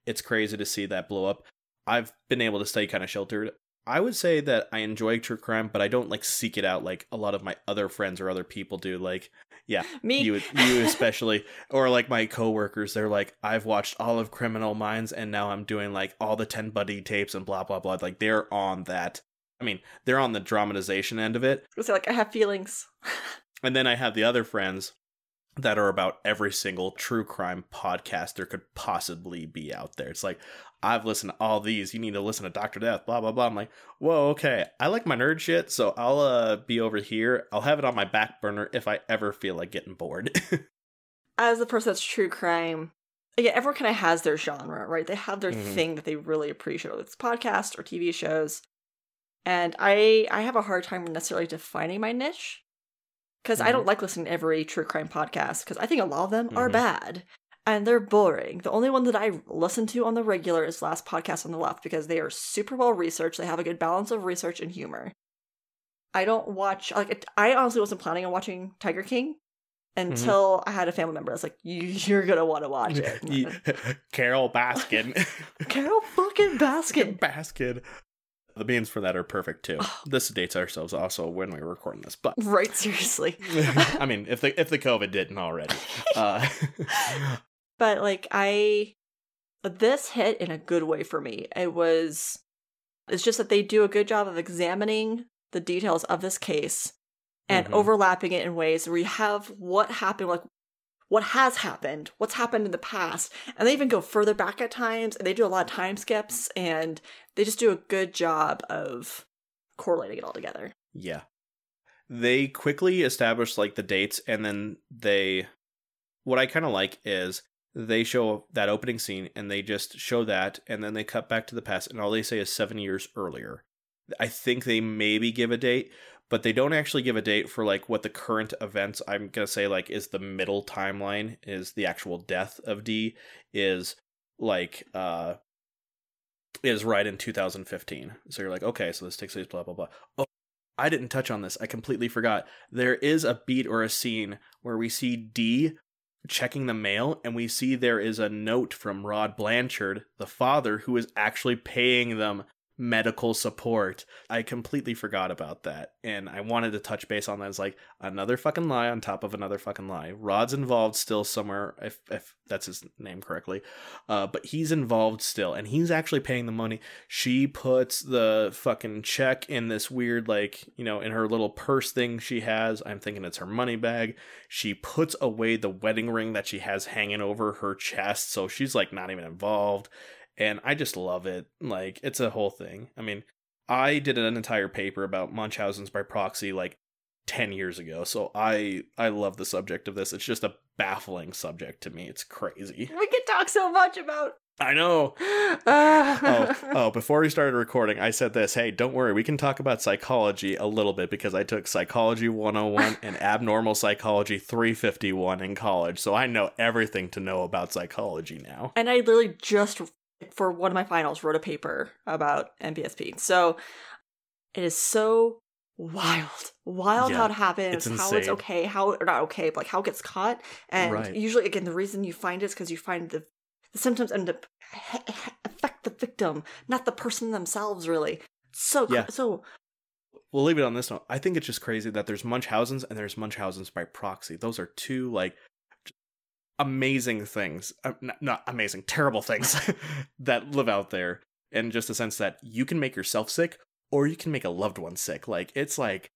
it's crazy to see that blow up. I've been able to stay kind of sheltered. I would say that I enjoy true crime, but I don't like seek it out like a lot of my other friends or other people do. Like, yeah, Me, you you especially or like my coworkers they're like i've watched all of criminal minds and now i'm doing like all the Ted Bundy tapes and blah blah blah like they're on that i mean they're on the dramatization end of it so like I have feelings. and then i have the other friends that are about every single true crime podcast there could possibly be out there. It's like i've listened to all these. You need to listen to dr death blah blah blah. I'm like whoa okay. I like my nerd shit so i'll uh be over here. I'll have it on my back burner if i ever feel like getting bored. As a person that's true crime, again, everyone kind of has their genre, right? They have their Mhm. thing that they really appreciate, whether it's podcasts or TV shows. And I I have a hard time necessarily defining my niche because I don't like listening to every true crime podcast because I think a lot of them are Mhm. bad and they're boring. The only one that I listen to on the regular is Last Podcast on the Left because they are super well researched. They have a good balance of research and humor. I don't watch like I honestly wasn't planning on watching Tiger King until I had a family member. I was like, "You- "You're gonna want to watch it." Carole Baskin. Carole fucking Baskin. Baskin. The beans for that are perfect too. This dates ourselves also when we were recording this, but Right, seriously. I mean, if the if the COVID didn't already, uh, but like I this hit in a good way for me. It was it's just that they do a good job of examining the details of this case and Mhm. overlapping it in ways where you have what happened like what has happened, what's happened in the past, and they even go further back at times, and they do a lot of time skips, and they just do a good job of correlating it all together. yeah, they quickly establish like the dates, and then they. What I kind of like is they show that opening scene, and they just show that, and then they cut back to the past, and all they say is seven years earlier. I think they maybe give a date, but they don't actually give a date for like what the current events. I'm gonna say like is the middle timeline is the actual death of Dee is like uh is right in 2015. So you're like, okay, so this takes place, blah blah blah. Oh, I didn't touch on this. I completely forgot. There is a beat or a scene where we see Dee checking the mail and we see there is a note from Rod Blanchard, the father, who is actually paying them medical support. I completely forgot about that. And I wanted to touch base on that. It's like another fucking lie on top of another fucking lie. Rod's involved still somewhere, if, if that's his name correctly. Uh, but he's involved still, and he's actually paying the money. She puts the fucking check in this weird, like, you know, in her little purse thing she has. I'm thinking it's her money bag. She puts away the wedding ring that she has hanging over her chest. So she's like not even involved and I just love it. Like it's a whole thing. I mean, I did an entire paper about Munchausen's by proxy like 10 years ago. So I I love the subject of this. It's just a baffling subject to me. It's crazy. We could talk so much about I know. Oh, oh, oh, before we started recording, I said this, "Hey, don't worry. We can talk about psychology a little bit because I took Psychology 101 and Abnormal Psychology 351 in college. So I know everything to know about psychology now." And I literally just for one of my finals wrote a paper about MBSP. So it is so wild, wild Yeah, how it happens, it's how it's okay, how or not okay, but like how it gets caught. And Right. usually, again, the reason you find it is because you find the the symptoms end up affect the victim, not the person themselves. Really, so Yeah. so we'll leave it on this note. I think it's just crazy that there's Munchausen's and there's Munchausen's by proxy. Those are two like amazing things, uh, not amazing, terrible things that live out there. In just the sense that you can make yourself sick or you can make a loved one sick. Like it's like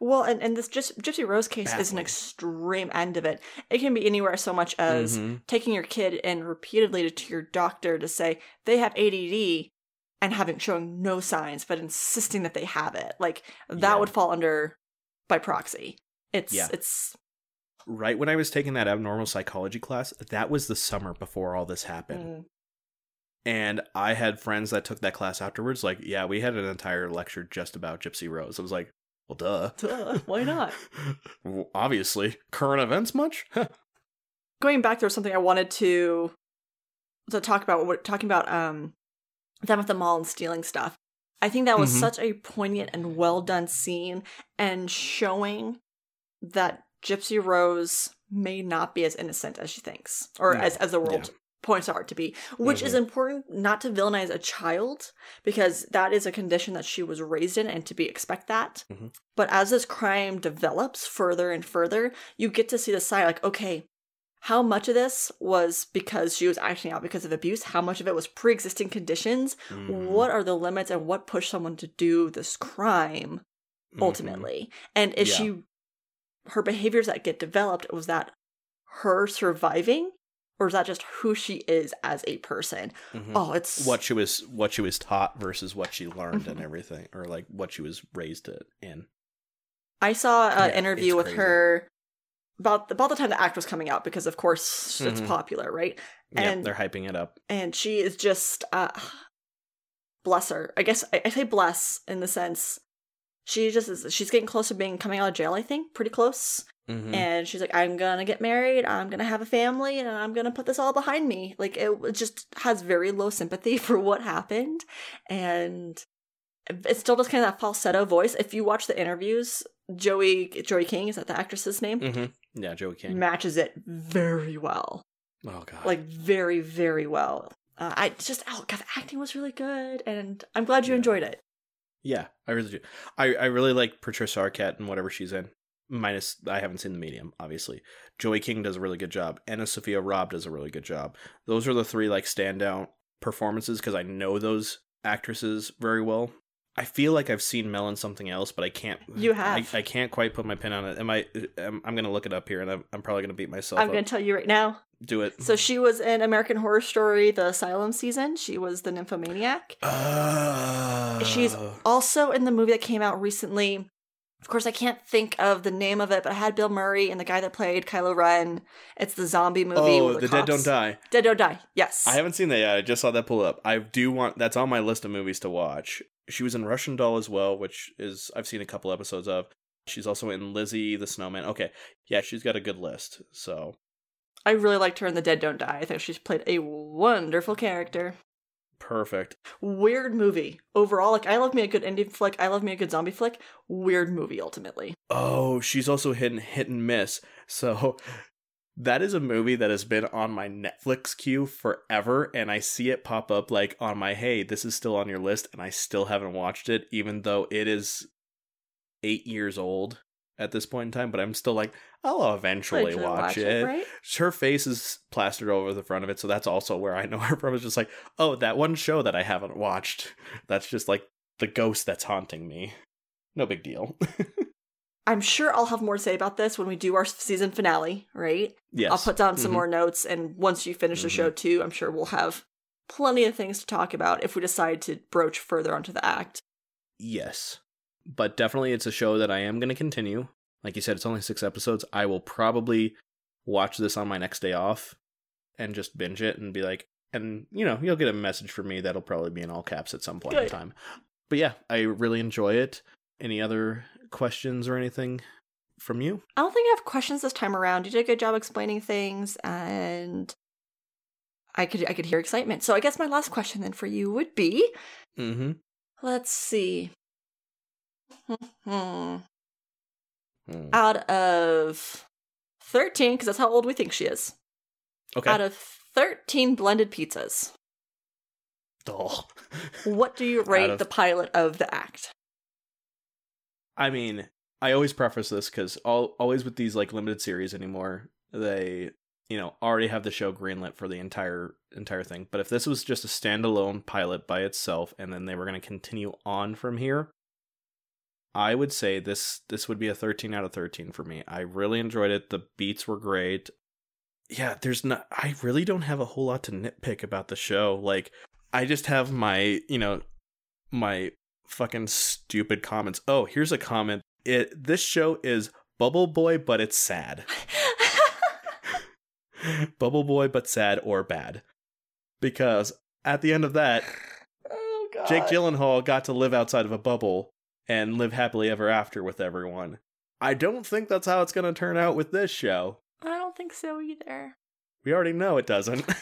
well, and and this just Gypsy Rose case is an extreme end of it. It can be anywhere so much as Mhm. taking your kid and repeatedly to your doctor to say they have ADD and having showing no signs, but insisting that they have it. Like that Yeah. would fall under by proxy. It's Yeah. it's right when I was taking that abnormal psychology class. That was the summer before all this happened. mm, And I had friends that took that class afterwards. Like, yeah, we had an entire lecture just about Gypsy Rose. I was like, well, duh. duh, why not? Well, Obviously, current events much? Going back, there was something I wanted to to talk about. We're talking about um them at the mall and stealing stuff. I think that was Mhm. such a poignant and well done scene and showing that Gypsy Rose may not be as innocent as she thinks, or No. as as the world Yeah. points out to be, which is Mhm. important not to villainize a child because that is a condition that she was raised in and to be expect that. Mhm. But as this crime develops further and further, you get to see the side like, okay, how much of this was because she was acting out because of abuse? How much of it was pre-existing conditions? Mhm. What are the limits and what pushed someone to do this crime? Mhm. ultimately. And is Yeah. she her behaviors that get developed was that her surviving or is that just who she is as a person? Mhm. Oh, it's What she was, what she was taught versus what she learned and Mhm. everything, or like what she was raised in. I saw an Yeah, interview with crazy. her about about the time the act was coming out because of course it's Mhm. popular, right? Yeah, And they're hyping it up. and she is just uh bless her. I guess I, I say bless in the sense she just is she's getting close to being coming out of jail, I think, pretty close. Mhm. and she's like i'm gonna get married i'm gonna have a family and i'm gonna put this all behind me like it, just has very low sympathy for what happened and it still does kind of that falsetto voice if you watch the interviews joey joey king is that the actress's name Mhm. Yeah, Joey King. matches it very well oh god. like very very well uh, i just oh god the acting was really good and i'm glad you Yeah. enjoyed it Yeah, I really do. I I really like Patricia Arquette and whatever she's in. Minus, I haven't seen the medium, obviously. Joey King does a really good job. AnnaSophia Robb does a really good job. Those are the three like standout performances because I know those actresses very well. I feel like I've seen Mel in something else, but I can't. You have. I, I can't quite put my pin on it. Am I? I'm, I'm gonna look it up here, and I'm, I'm probably gonna beat myself i'm gonna tell you right now Do it. so she was in american horror story the asylum season she was the nymphomaniac Uh, She's also in the movie that came out recently. Of course, I can't think of the name of it, but I had Bill Murray and the guy that played Kylo Ren. It's the zombie movie. Oh, where the, dead don't die. Dead don't die. Yes. I haven't seen that yet. I just saw that pull up. I do want that's on my list of movies to watch. She was in Russian Doll as well, which is I've seen a couple episodes of. She's also in Lizzie the Snowman. Okay, yeah, she's got a good list. So I really liked her in The Dead Don't Die. I think she's played a wonderful character. perfect. Weird movie. Overall, like I love me a good indie flick, I love me a good zombie flick. Weird movie ultimately. Oh, she's also hit hit and miss. So that is a movie that has been on my Netflix queue forever, and I see it pop up like on my hey, this is still on your list, and I still haven't watched it, even though it is eight years old at this point in time. But I'm still like, I'll eventually Should watch, it. right? Her face is plastered over the front of it, so that's also where I know her from. It's just like, oh, that one show that I haven't watched. That's just like the ghost that's haunting me. No big deal. I'm sure I'll have more to say about this when we do our season finale, right? yes. I'll put down some Mhm. more notes, and once you finish the Mhm. show too, I'm sure we'll have plenty of things to talk about if we decide to broach further onto the act. Yes. But definitely it's a show that I am going to continue. Like you said, it's only six episodes. I will probably watch this on my next day off and just binge it and be like, and you know, you'll get a message from me that'll probably be in all caps at some point in time. But yeah, I really enjoy it. Any other questions or anything from you? I don't think I have questions this time around. You did a good job explaining things, and I could I could hear excitement. So I guess my last question then for you would be, Mm-hmm. let's see. Hmm. Mm. Out of 13, because that's how old we think she is. Okay. Out of 13 blended pizzas, Oh. what do you rate of- the pilot of the act? I mean, I always preface this because always with these like limited series anymore, they you know already have the show greenlit for the entire entire thing. But if this was just a standalone pilot by itself, and then they were going to continue on from here, I would say this this would be a thirteen out of thirteen for me. I really enjoyed it. The beats were great. Yeah, there's not. I really don't have a whole lot to nitpick about the show. Like, I just have my you know my fucking stupid comments. Oh, here's a comment. It this show is Bubble Boy, but it's sad. Bubble Boy, but sad or bad. Because at the end of that, oh. Jake Gyllenhaal got to live outside of a bubble and live happily ever after with everyone. I don't think that's how it's going to turn out with this show. I don't think so either. We already know it doesn't.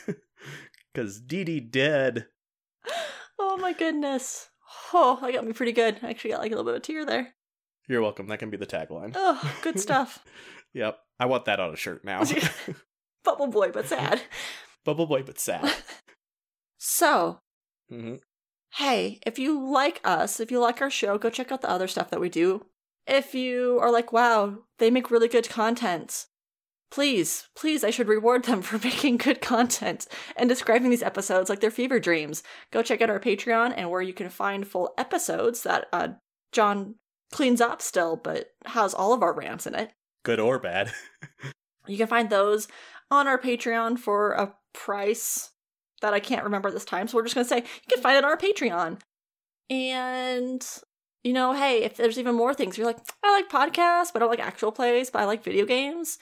Because Dee Dee dead. Oh my goodness. Oh, that got me pretty good. I actually got like a little bit of a tear there. You're welcome. That can be the tagline. Oh, good stuff. Yep. I want that on a shirt now. Bubble boy, but sad. Bubble Boy, but sad. So, hmm hey, if you like us, if you like our show, go check out the other stuff that we do. If you are like, wow, they make really good content, please, please, I should reward them for making good content and describing these episodes like they're fever dreams. Go check out our Patreon and where you can find full episodes that uh, John cleans up still, but has all of our rants in it. Good or bad. You can find those on our Patreon for a price that I can't remember this time. So we're just going to say you can find it on our Patreon. And, you know, hey, if there's even more things, you're like, I like podcasts, but I don't like actual plays, but I like video games.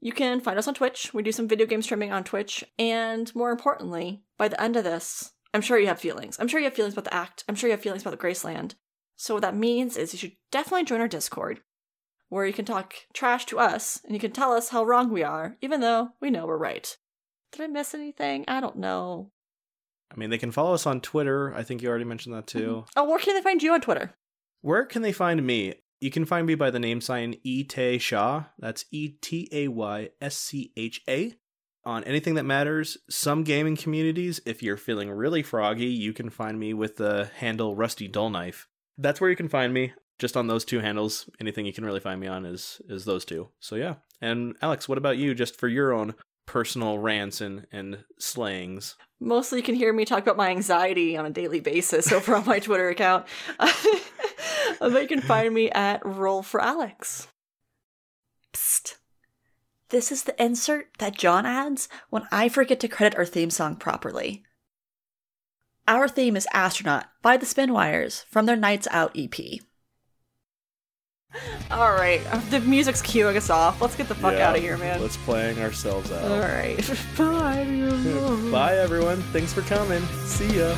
You can find us on Twitch. We do some video game streaming on Twitch. And more importantly, by the end of this, I'm sure you have feelings. I'm sure you have feelings about the act. I'm sure you have feelings about the Graceland. So what that means is you should definitely join our Discord where you can talk trash to us and you can tell us how wrong we are, even though we know we're right. Did I miss anything? I don't know. I mean, they can follow us on Twitter. I think you already mentioned that mm-hmm. too. Oh, where can they find you on Twitter? Where can they find me? You can find me by the name sign Etay Shaw. That's E T A Y S C H A. On anything that matters, some gaming communities, if you're feeling really froggy, you can find me with the handle Rusty Dull Knife. That's where you can find me. Just on those two handles. Anything you can really find me on is is those two. So yeah. And Alex, what about you? Just for your own personal rants and and slayings. Mostly you can hear me talk about my anxiety on a daily basis over on my Twitter account. but you can find me at Roll for Alex. Psst. This is the insert that John adds when I forget to credit our theme song properly. Our theme is Astronaut by the Spinwires from their Nights Out EP. All right, the music's cueing us off. Let's get the fuck Yeah, out of here, man. Let's playing ourselves out. All right, bye. Bye everyone. Thanks for coming. See ya.